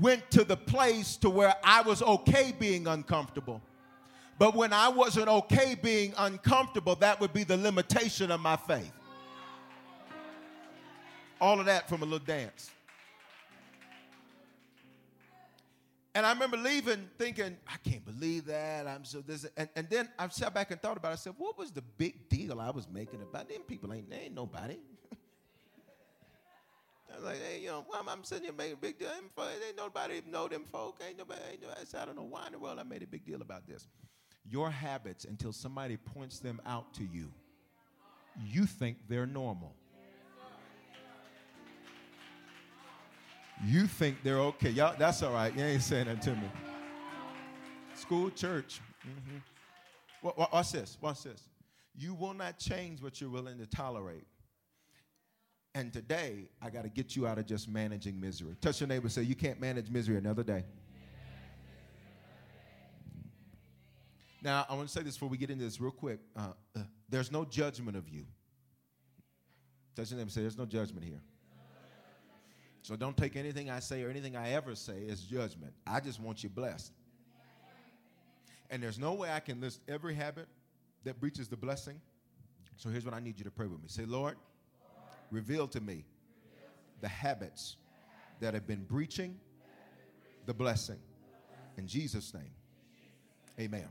went to the place to where I was okay being uncomfortable. But when I wasn't okay being uncomfortable, that would be the limitation of my faith. All of that from a little dance. And I remember leaving thinking, I can't believe that. I'm so this. And, and then I sat back and thought about it. I said, what was the big deal I was making about them people? Ain't, they ain't nobody. *laughs* I was like, hey, you know, I'm sitting here making a big deal. Ain't nobody know them folk. Ain't nobody. Ain't nobody. I, said, I don't know why in the world I made a big deal about this. Your habits, until somebody points them out to you, you think they're normal. You think they're okay. Y'all, that's all right. You ain't saying that to me. School, church. Mm-hmm. Watch this. Watch this. You will not change what you're willing to tolerate. And today, I got to get you out of just managing misery. Touch your neighbor say, You can't manage misery another day. Now, I want to say this before we get into this real quick. Uh, uh, there's no judgment of you. Touch your neighbor say, There's no judgment here. So don't take anything I say or anything I ever say as judgment. I just want you blessed. And there's no way I can list every habit that breaches the blessing. So here's what I need you to pray with me. Say, Lord, reveal to me the habits that have been breaching the blessing. In Jesus' name. Amen.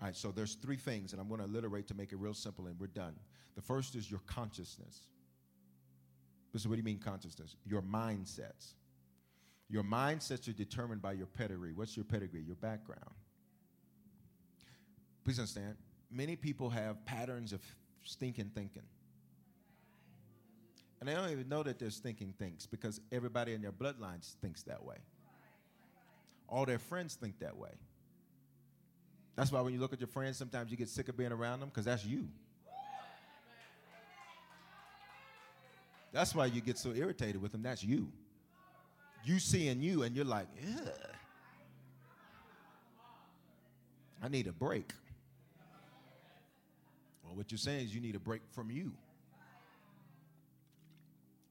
All right, so there's three things, and I'm going to alliterate to make it real simple, and we're done. The first is your consciousness. This is what do you mean consciousness? Your mindsets. Your mindsets are determined by your pedigree. What's your pedigree? Your background. Please understand, many people have patterns of stinking thinking. And they don't even know that they're stinking things because everybody in their bloodlines thinks that way. All their friends think that way. That's why when you look at your friends, sometimes you get sick of being around them because that's you. That's why you get so irritated with them. That's you. You seeing you, and you're like, Ugh. I need a break. Well, what you're saying is you need a break from you.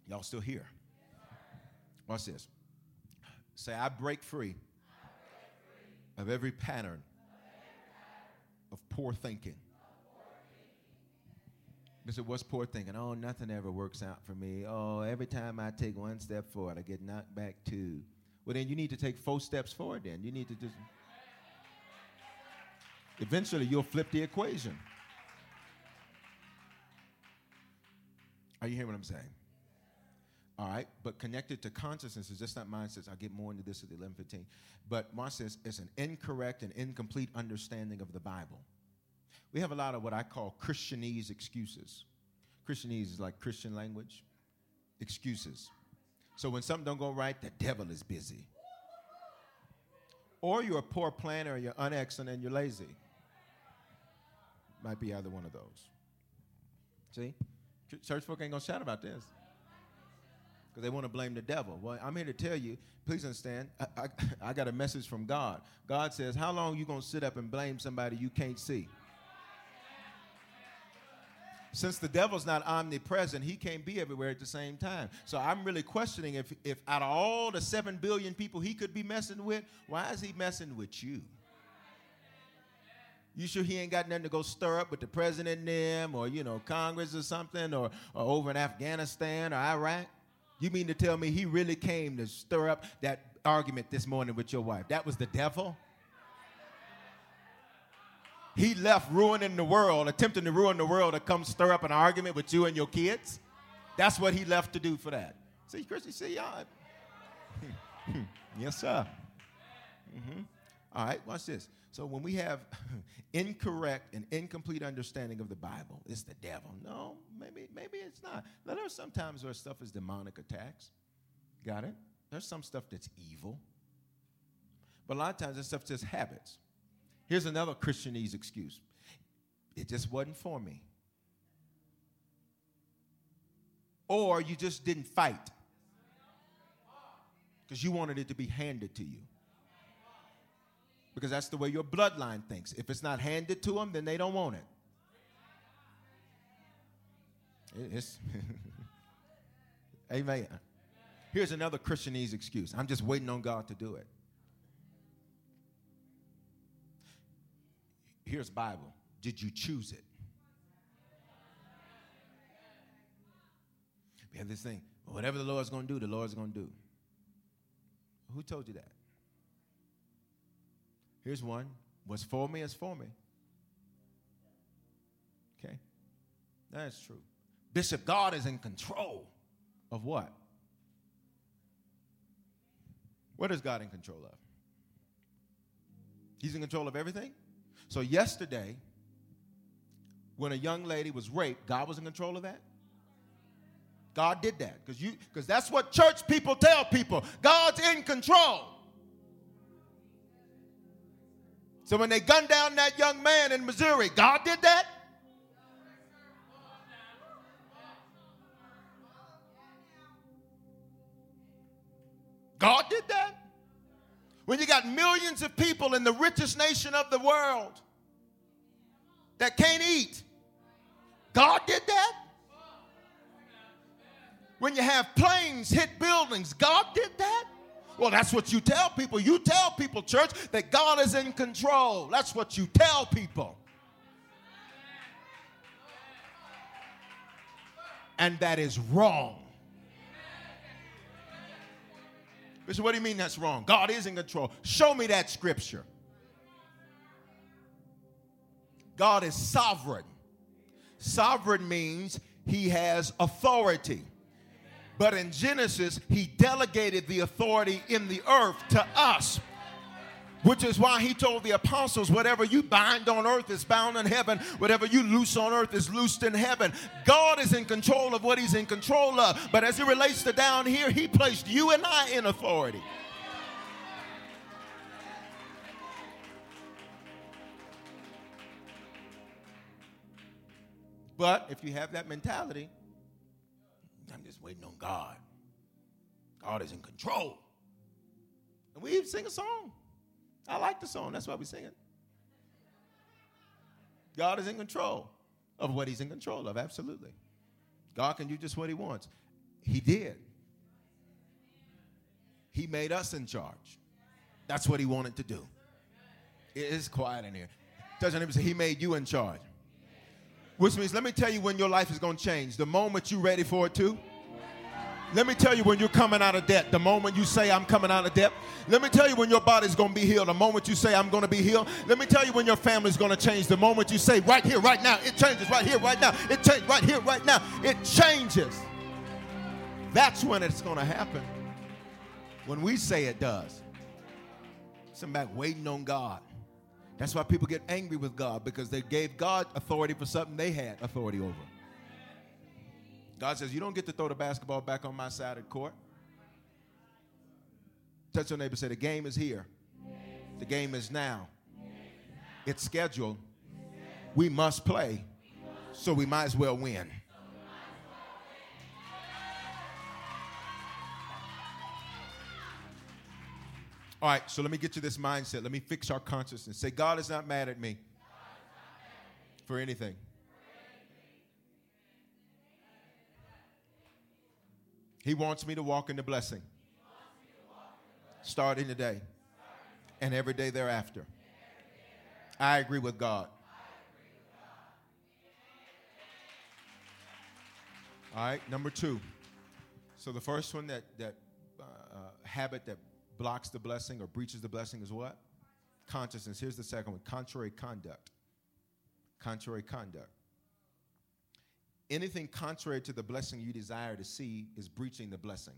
Y'all still here? Watch this. Say, I break free of every pattern of poor thinking. They said, What's poor thinking? Oh, nothing ever works out for me. Oh, every time I take one step forward, I get knocked back two. Well, then you need to take four steps forward, then. You need to just. Eventually, you'll flip the equation. Are you hearing what I'm saying? All right, but connected to consciousness is just not mindsets. I'll get more into this at the 11:15. But Mark says it's an incorrect and incomplete understanding of the Bible we have a lot of what I call Christianese excuses. Christianese is like Christian language, excuses. So when something don't go right, the devil is busy. Or you're a poor planner, you're unexcellent, and you're lazy. Might be either one of those. See? Church folk ain't to shout about this because they want to blame the devil. Well, I'm here to tell you, please understand, I, I, *laughs* I got a message from God. God says, How long you going to sit up and blame somebody you can't see? Since the devil's not omnipresent, he can't be everywhere at the same time. So I'm really questioning if, if out of all the 7 billion people he could be messing with, why is he messing with you? You sure he ain't got nothing to go stir up with the president and them or, you know, Congress or something or, or over in Afghanistan or Iraq? You mean to tell me he really came to stir up that argument this morning with your wife? That was the devil? He left ruining the world, attempting to ruin the world to come stir up an argument with you and your kids? That's what he left to do for that. See, Christy, see, y'all. *laughs* yes, sir. Mm-hmm. All right, watch this. So when we have *laughs* incorrect and incomplete understanding of the Bible, it's the devil. No, maybe maybe it's not. Now, there's sometimes where stuff is demonic attacks. Got it? There's some stuff that's evil. But a lot of times that stuff's just habits. Here's another Christianese excuse. It just wasn't for me. Or you just didn't fight because you wanted it to be handed to you because that's the way your bloodline thinks. If it's not handed to them, then they don't want it. It's *laughs* Amen. Here's another Christianese excuse. I'm just waiting on God to do it. Here's Bible. Did you choose it? We have this thing. Whatever the Lord's going to do, the Lord's going to do. Who told you that? Here's one. What's for me is for me. Okay? That's true. Bishop, God is in control of what? What is God in control of? He's in control of everything? So, yesterday, when a young lady was raped, God was in control of that? God did that because you because that's what church people tell people. God's in control. So when they gunned down that young man in Missouri, God did that? God did that? When you got millions of people in the richest nation of the world that can't eat, God did that? When you have planes hit buildings, God did that? Well, that's what you tell people. You tell people, church, that God is in control. That's what you tell people. And that is wrong. Bishop, what do you mean that's wrong? God is in control. Show me that scripture. God is sovereign. Sovereign means he has authority. But in Genesis, he delegated the authority in the earth to us. Which is why he told the apostles, whatever you bind on earth is bound in heaven, whatever you loose on earth is loosed in heaven. God is in control of what he's in control of. But as it relates to down here, he placed you and I in authority. But if you have that mentality, I'm just waiting on God. God is in control. And we even sing a song. I like the song. That's why we sing it. God is in control of what he's in control of. Absolutely. God can do just what he wants. He did. He made us in charge. That's what he wanted to do. It is quiet in here. Touch your say, He made you in charge. Which means, let me tell you when your life is going to change. The moment you're ready for it too. Let me tell you when you're coming out of debt, the moment you say, I'm coming out of debt. Let me tell you when your body's going to be healed, the moment you say, I'm going to be healed. Let me tell you when your family's going to change, the moment you say, right here, right now. It changes right here, right now. It changes right here, right now. It changes. That's when it's going to happen. When we say it does. Some back waiting on God. That's why people get angry with God because they gave God authority for something they had authority over. God says, You don't get to throw the basketball back on my side of the court. Touch your neighbor say, The game is here. The game is now. It's scheduled. We must play, so we might as well win. All right, so let me get you this mindset. Let me fix our consciousness. Say, God is not mad at me for anything. He wants me to walk in the blessing. Starting today and every day thereafter. I agree with God. All right, number two. So the first one that that uh, habit that blocks the blessing or breaches the blessing is what? Consciousness. Here's the second one: contrary conduct. Contrary conduct. Anything contrary to the blessing you desire to see is breaching the blessing.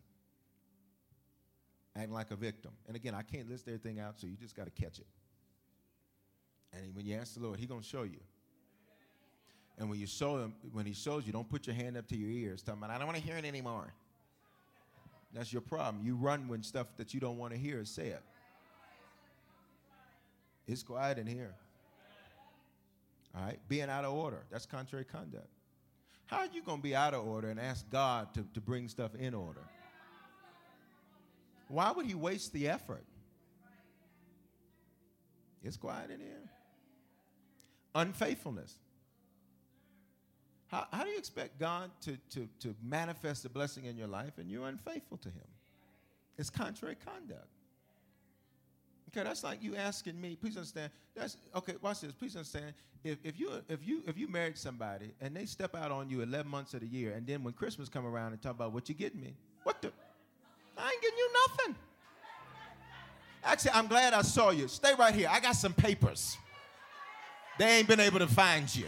Acting like a victim. And again, I can't list everything out, so you just got to catch it. And when you ask the Lord, He's gonna show you. And when you show him, when he shows you, don't put your hand up to your ears, talking about, I don't want to hear it anymore. That's your problem. You run when stuff that you don't want to hear is said. It's quiet in here. All right? Being out of order. That's contrary conduct. How are you going to be out of order and ask God to, to bring stuff in order? Why would he waste the effort? It's quiet in here. Unfaithfulness. How, how do you expect God to, to, to manifest a blessing in your life and you're unfaithful to Him? It's contrary conduct. Okay, that's like you asking me. Please understand. That's okay. Watch this. Please understand. If, if you if you if you married somebody and they step out on you 11 months of the year, and then when Christmas come around and talk about what you getting me, what the? I ain't getting you nothing. Actually, I'm glad I saw you. Stay right here. I got some papers. They ain't been able to find you.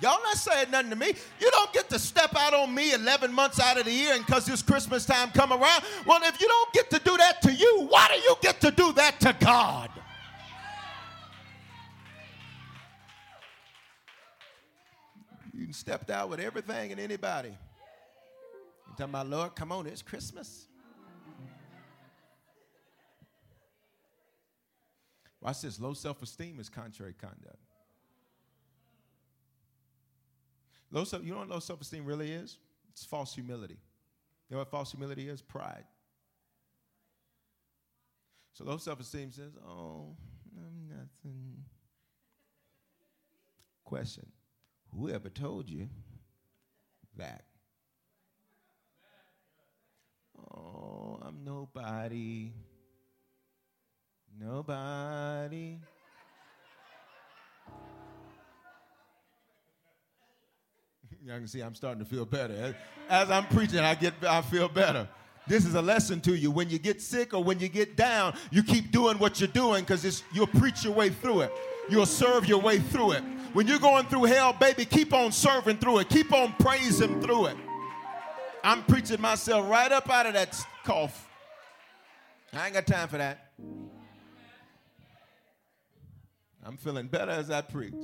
Y'all not saying nothing to me. You don't get to step out on me 11 months out of the year and because it's Christmas time come around. Well, if you don't get to do that to you, why do you get to do that to God? You stepped out with everything and anybody. You tell my Lord, come on, it's Christmas. Watch this. Low self esteem is contrary conduct. Low self, you know what low self esteem really is? It's false humility. You know what false humility is? Pride. So low self esteem says, Oh, I'm nothing. Question Whoever told you that? Oh, I'm nobody. Nobody. Y'all can see I'm starting to feel better. As I'm preaching, I get I feel better. This is a lesson to you. When you get sick or when you get down, you keep doing what you're doing because you'll preach your way through it. You'll serve your way through it. When you're going through hell, baby, keep on serving through it. Keep on praising through it. I'm preaching myself right up out of that cough. I ain't got time for that. I'm feeling better as I preach.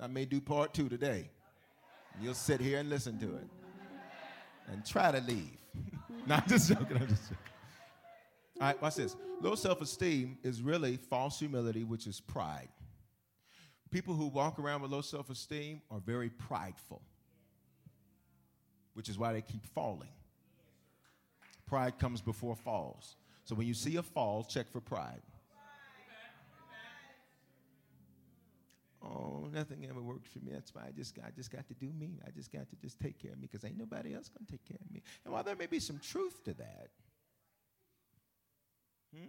I may do part two today. You'll sit here and listen to it and try to leave. *laughs* no, I'm just joking. I'm just joking. All right, watch this. Low self esteem is really false humility, which is pride. People who walk around with low self esteem are very prideful, which is why they keep falling. Pride comes before falls. So when you see a fall, check for pride. Oh, nothing ever works for me. That's why I just, I just got to do me. I just got to just take care of me because ain't nobody else going to take care of me. And while there may be some truth to that, hmm?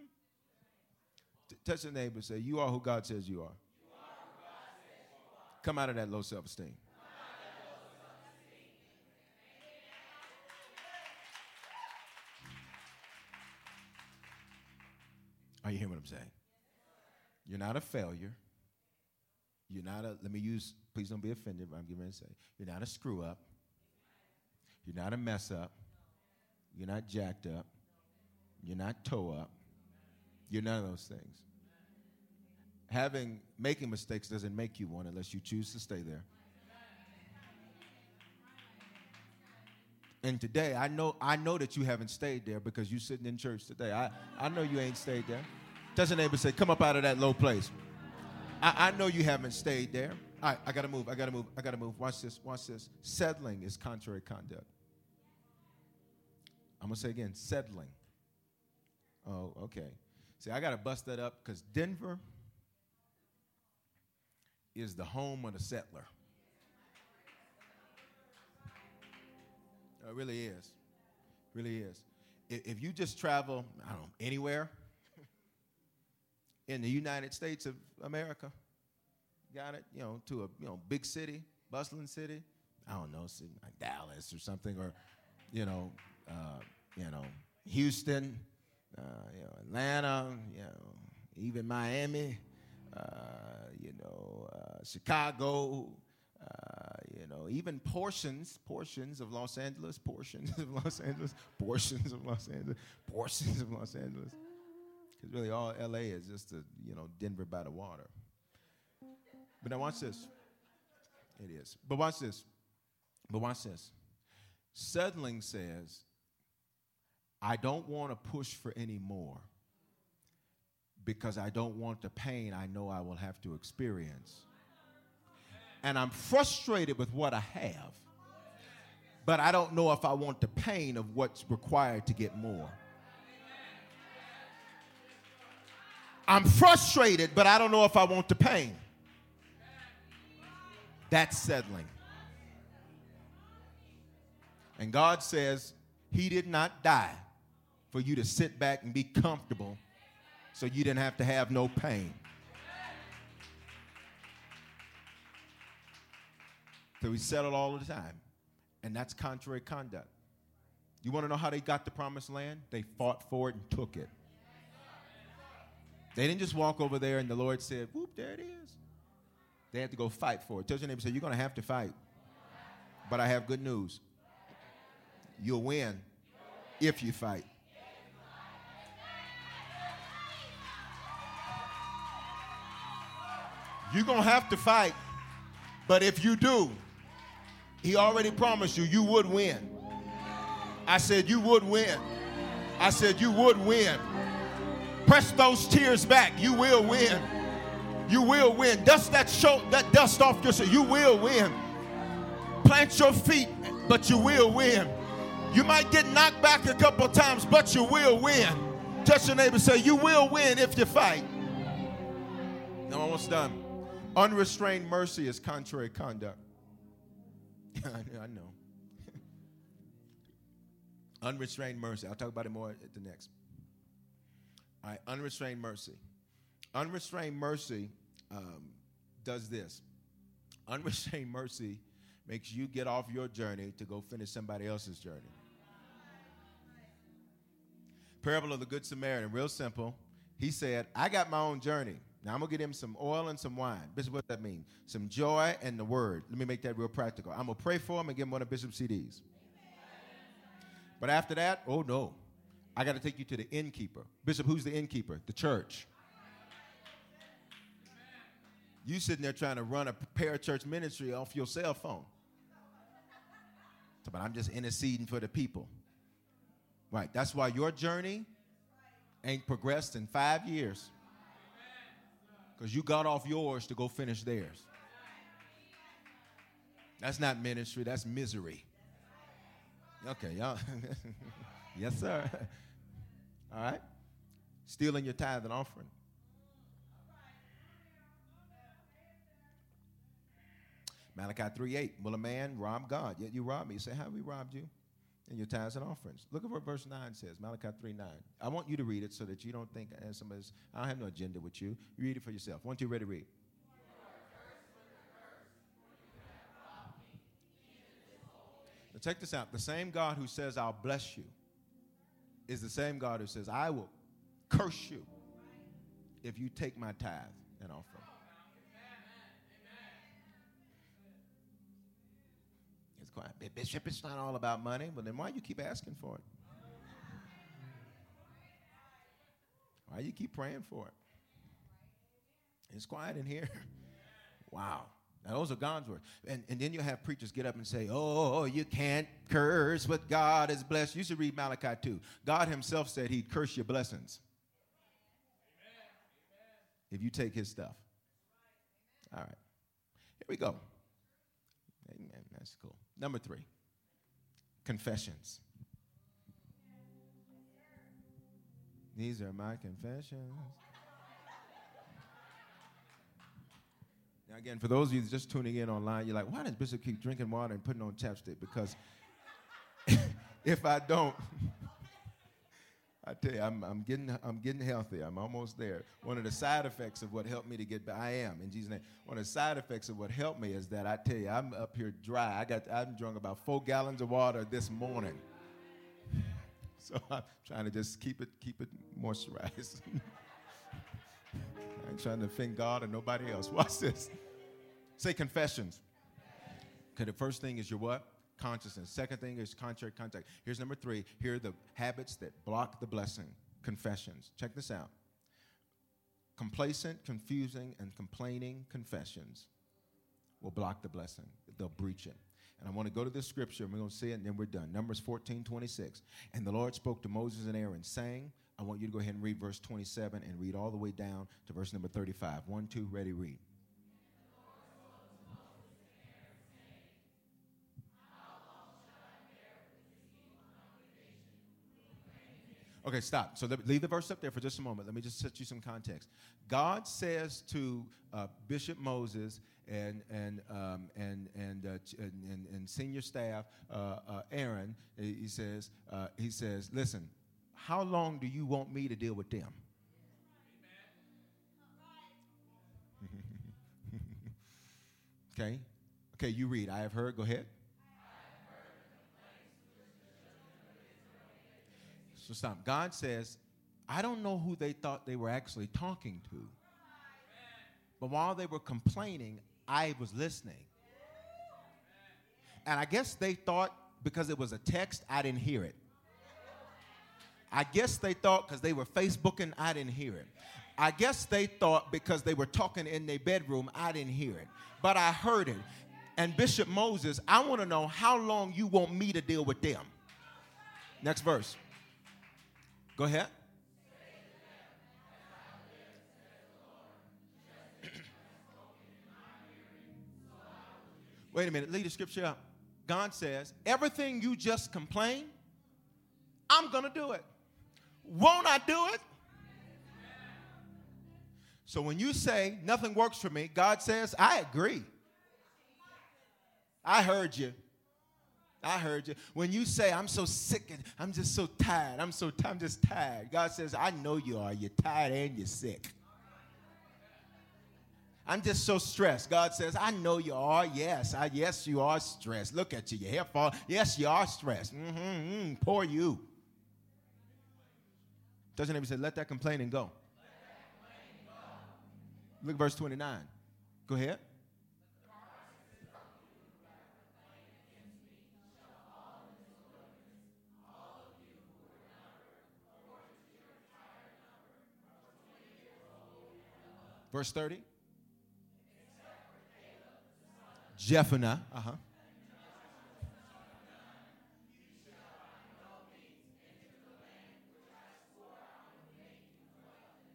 T- touch the neighbor say, You are who God says you are. Come out of that low self esteem. Are you hearing what I'm saying? You're not a failure. You're not a, let me use, please don't be offended, but I'm ready to say, you're not a screw up. You're not a mess up. You're not jacked up. You're not toe up. You're none of those things. Having, making mistakes doesn't make you one unless you choose to stay there. And today, I know, I know that you haven't stayed there because you're sitting in church today. I, I know you ain't stayed there. Doesn't neighbor say, come up out of that low place. I, I know you haven't stayed there. All right, I gotta move. I gotta move. I gotta move. Watch this. Watch this. Settling is contrary conduct. I'm to say again settling. Oh, okay. See, I got to bust that up because Denver is the home of the settler. It really is. Really is. If you just travel, I don't know, anywhere in the United States of America, got it, you know, to a you know big city, bustling city, I don't know, like Dallas or something, or you know, uh, you know, Houston, uh, you know, Atlanta, you know, even Miami, uh, you know, uh, Chicago, uh, you know, even portions, portions of Los Angeles, portions of Los Angeles, portions of Los Angeles, portions of Los Angeles. Because really, all LA is just a, you know, Denver by the water. But now watch this. It is. But watch this. But watch this. Settling says, I don't want to push for any more because I don't want the pain I know I will have to experience. And I'm frustrated with what I have, but I don't know if I want the pain of what's required to get more. I'm frustrated, but I don't know if I want the pain. That's settling. And God says, He did not die for you to sit back and be comfortable so you didn't have to have no pain. So we settle all the time. And that's contrary conduct. You want to know how they got the promised land? They fought for it and took it. They didn't just walk over there and the Lord said, whoop, there it is. They had to go fight for it. Tell your neighbor, say, you're going to have to fight. But I have good news. You'll win if you fight. You're going to have to fight. But if you do, he already promised you, you would win. I said, you would win. I said, you would win. Press those tears back. You will win. You will win. Dust that, show, that dust off your You will win. Plant your feet, but you will win. You might get knocked back a couple times, but you will win. Touch your neighbor say, You will win if you fight. I'm almost done. Unrestrained mercy is contrary conduct. *laughs* I know. *laughs* Unrestrained mercy. I'll talk about it more at the next. Unrestrained mercy. Unrestrained mercy um, does this. Unrestrained mercy makes you get off your journey to go finish somebody else's journey. Parable of the Good Samaritan, real simple. He said, I got my own journey. Now I'm gonna get him some oil and some wine. Bishop, what does that mean? Some joy and the word. Let me make that real practical. I'm gonna pray for him and give him one of Bishop's CDs. But after that, oh no, I got to take you to the innkeeper. Bishop, who's the innkeeper? The church. You sitting there trying to run a parachurch ministry off your cell phone. But I'm just interceding for the people. Right. That's why your journey ain't progressed in five years. Because you got off yours to go finish theirs. That's not ministry, that's misery. Okay, y'all. *laughs* yes, sir. All right? Stealing your tithe and offering. Malachi 3 8. Will a man rob God? Yet you rob me. You say, How have we robbed you? In your tithes and offerings. Look at what verse 9 says, Malachi 3 9. I want you to read it so that you don't think as somebody's, I don't have no agenda with you. You read it for yourself. Once you're ready to read. Now check this out. The same God who says, I'll bless you is the same God who says, I will curse you if you take my tithe and offering. It's quite, Bishop, it's not all about money, but then why you keep asking for it? Why you keep praying for it? It's quiet in here. *laughs* wow. Now, those are God's words. And, and then you have preachers get up and say, Oh, oh, oh you can't curse what God has blessed. You should read Malachi 2. God Himself said He'd curse your blessings if you take His stuff. All right. Here we go. Amen. That's cool. Number three confessions. These are my confessions. Now, again, for those of you just tuning in online, you're like, why does Bishop keep drinking water and putting on chapstick? Because *laughs* if I don't, *laughs* I tell you, I'm, I'm, getting, I'm getting healthy. I'm almost there. One of the side effects of what helped me to get back, I am, in Jesus' name. One of the side effects of what helped me is that I tell you, I'm up here dry. I got, I'm drunk about four gallons of water this morning. *laughs* So I'm trying to just keep it, keep it moisturized. I ain't trying to offend God or nobody else. *laughs* Watch this. Say confessions. Okay, the first thing is your what? Consciousness. Second thing is contrary conduct. Here's number three. Here are the habits that block the blessing. Confessions. Check this out. Complacent, confusing, and complaining confessions will block the blessing. They'll breach it. And I want to go to this scripture, and we're going to see it, and then we're done. Numbers 14, 26. And the Lord spoke to Moses and Aaron, saying, I want you to go ahead and read verse 27 and read all the way down to verse number 35. One, two, ready, read. Okay, stop. So leave the verse up there for just a moment. Let me just set you some context. God says to uh, Bishop Moses and and um, and and, uh, and, and senior staff uh, uh, Aaron, he says uh, he says, listen, how long do you want me to deal with them? *laughs* okay, okay, you read. I have heard. Go ahead. So stop. God says, I don't know who they thought they were actually talking to. But while they were complaining, I was listening. And I guess they thought because it was a text, I didn't hear it. I guess they thought because they were Facebooking, I didn't hear it. I guess they thought because they were talking in their bedroom, I didn't hear it. But I heard it. And Bishop Moses, I want to know how long you want me to deal with them. Next verse. Go ahead. Wait a minute, lead the scripture up. God says, everything you just complain, I'm going to do it. Won't I do it? So when you say nothing works for me, God says, I agree. I heard you. I heard you. When you say, I'm so sick and I'm just so tired, I'm so I'm just tired. God says, I know you are. You're tired and you're sick. I'm just so stressed. God says, I know you are. Yes, I, yes, you are stressed. Look at you. Your hair fall. Yes, you are stressed. Mm-hmm, mm, poor you. Doesn't even say, let that complaining go. Look verse 29. Go ahead. Verse 30. Jephthah. Uh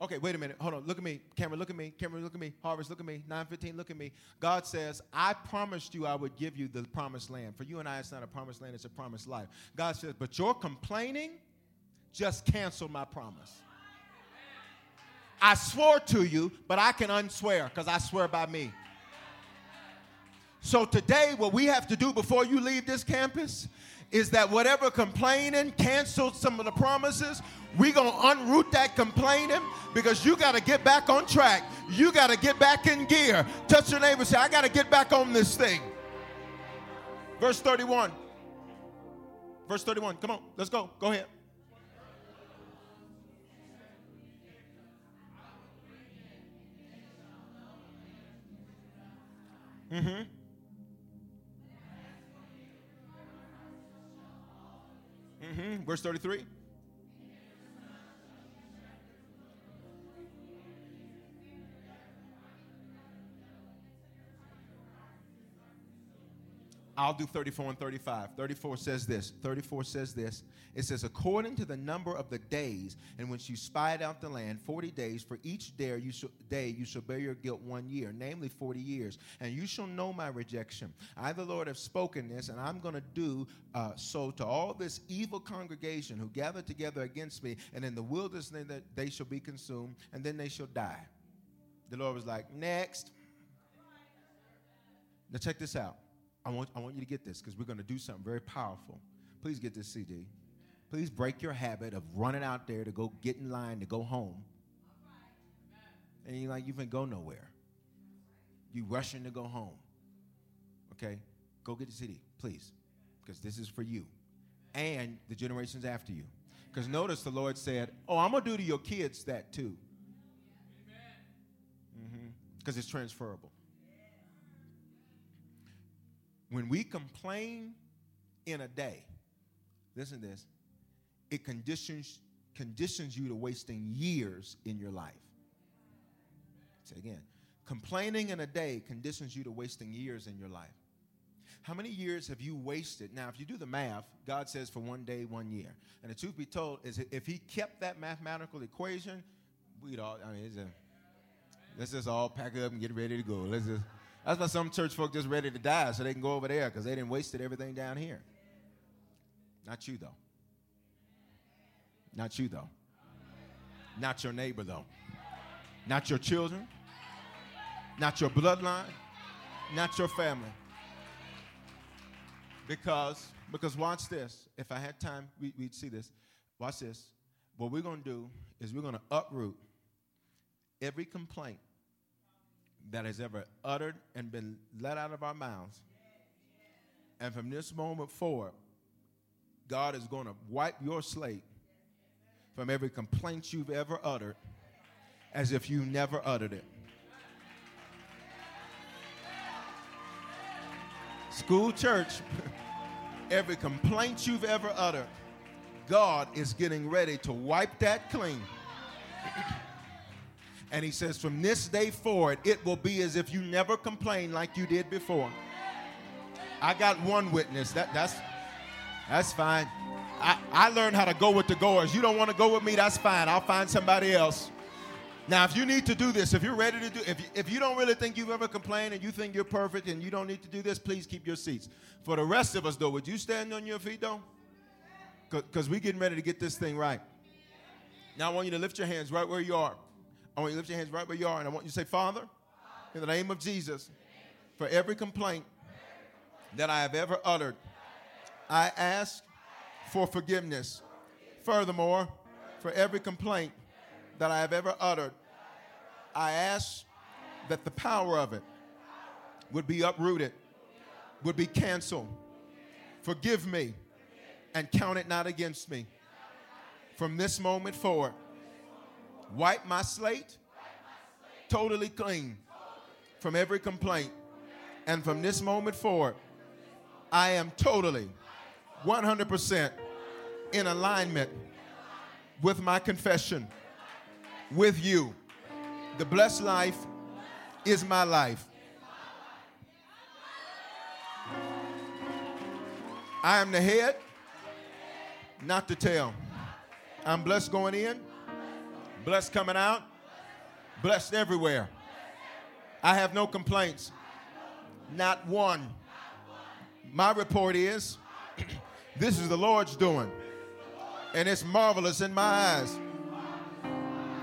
Okay, wait a minute. Hold on. Look at me. Camera, look at me. Camera, look at me. Harvest, look at me. 915, look at me. God says, I promised you I would give you the promised land. For you and I, it's not a promised land, it's a promised life. God says, but your complaining just canceled my promise. I swore to you, but I can unswear because I swear by me. So today, what we have to do before you leave this campus is that whatever complaining canceled some of the promises, we're going to unroot that complaining because you got to get back on track. You got to get back in gear. Touch your neighbor say, I got to get back on this thing. Verse 31. Verse 31. Come on, let's go. Go ahead. Mm-hmm. Verse 33. I'll do 34 and 35. 34 says this. 34 says this. It says, according to the number of the days in which you spied out the land, 40 days, for each day you, shall, day you shall bear your guilt one year, namely 40 years. And you shall know my rejection. I, the Lord, have spoken this, and I'm going to do uh, so to all this evil congregation who gather together against me, and in the wilderness they shall be consumed, and then they shall die. The Lord was like, next. Now, check this out. I want, I want you to get this because we're going to do something very powerful. Please get this CD. Please break your habit of running out there to go get in line to go home. And you're like, you can go nowhere. You're rushing to go home. Okay? Go get the CD, please, because this is for you and the generations after you. Because notice the Lord said, Oh, I'm going to do to your kids that too. Because mm-hmm. it's transferable. When we complain in a day, listen to this, it conditions, conditions you to wasting years in your life. Say again. Complaining in a day conditions you to wasting years in your life. How many years have you wasted? Now, if you do the math, God says for one day, one year. And the truth be told is if He kept that mathematical equation, we'd all, I mean, a, let's just all pack up and get ready to go. Let's just, that's why some church folk just ready to die so they can go over there because they didn't wasted everything down here. Not you, though. Not you, though. Not your neighbor, though. Not your children. Not your bloodline. Not your family. Because, because watch this. If I had time, we, would see this. Watch this. What we're to do is we're to uproot every complaint that has ever uttered and been let out of our mouths. And from this moment forward, God is going to wipe your slate from every complaint you've ever uttered as if you never uttered it. School church, *laughs* every complaint you've ever uttered, God is getting ready to wipe that clean. And he says, from this day forward, it will be as if you never complained like you did before. I got one witness. That, that's, that's fine. I, I learned how to go with the goers. You don't want to go with me, that's fine. I'll find somebody else. Now, if you need to do this, if you're ready to do, if you, if you don't really think you've ever complained and you think you're perfect and you don't need to do this, please keep your seats. For the rest of us, though, would you stand on your feet, though? Because we're getting ready to get this thing right. Now, I want you to lift your hands right where you are. I want you to lift your hands right where you are, and I want you to say, Father, in the name of Jesus, for every complaint that I have ever uttered, I ask for forgiveness. Furthermore, for every complaint that I have ever uttered, I ask that the power of it would be uprooted, would be canceled. Forgive me and count it not against me. From this moment forward, Wipe my slate totally clean from every complaint. And from this moment forward, I am totally 100% in alignment with my confession with you. The blessed life is my life. I am the head, not the tail. I'm blessed going in Blessed coming out. Blessed everywhere. I have no complaints. Not one. My report is *clears throat* this is the Lord's doing. And it's marvelous in my eyes.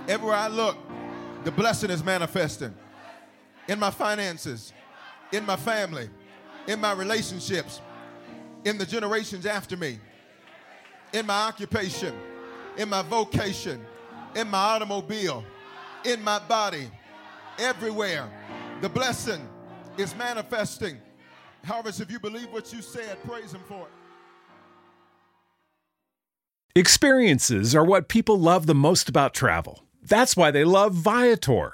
Everywhere I look, the blessing is manifesting. In my finances, in my family, in my relationships, in the generations after me, in my occupation, in my vocation, in my automobile, in my body, everywhere. The blessing is manifesting. Harvest, if you believe what you said, praise Him for it. Experiences are what people love the most about travel. That's why they love Viator.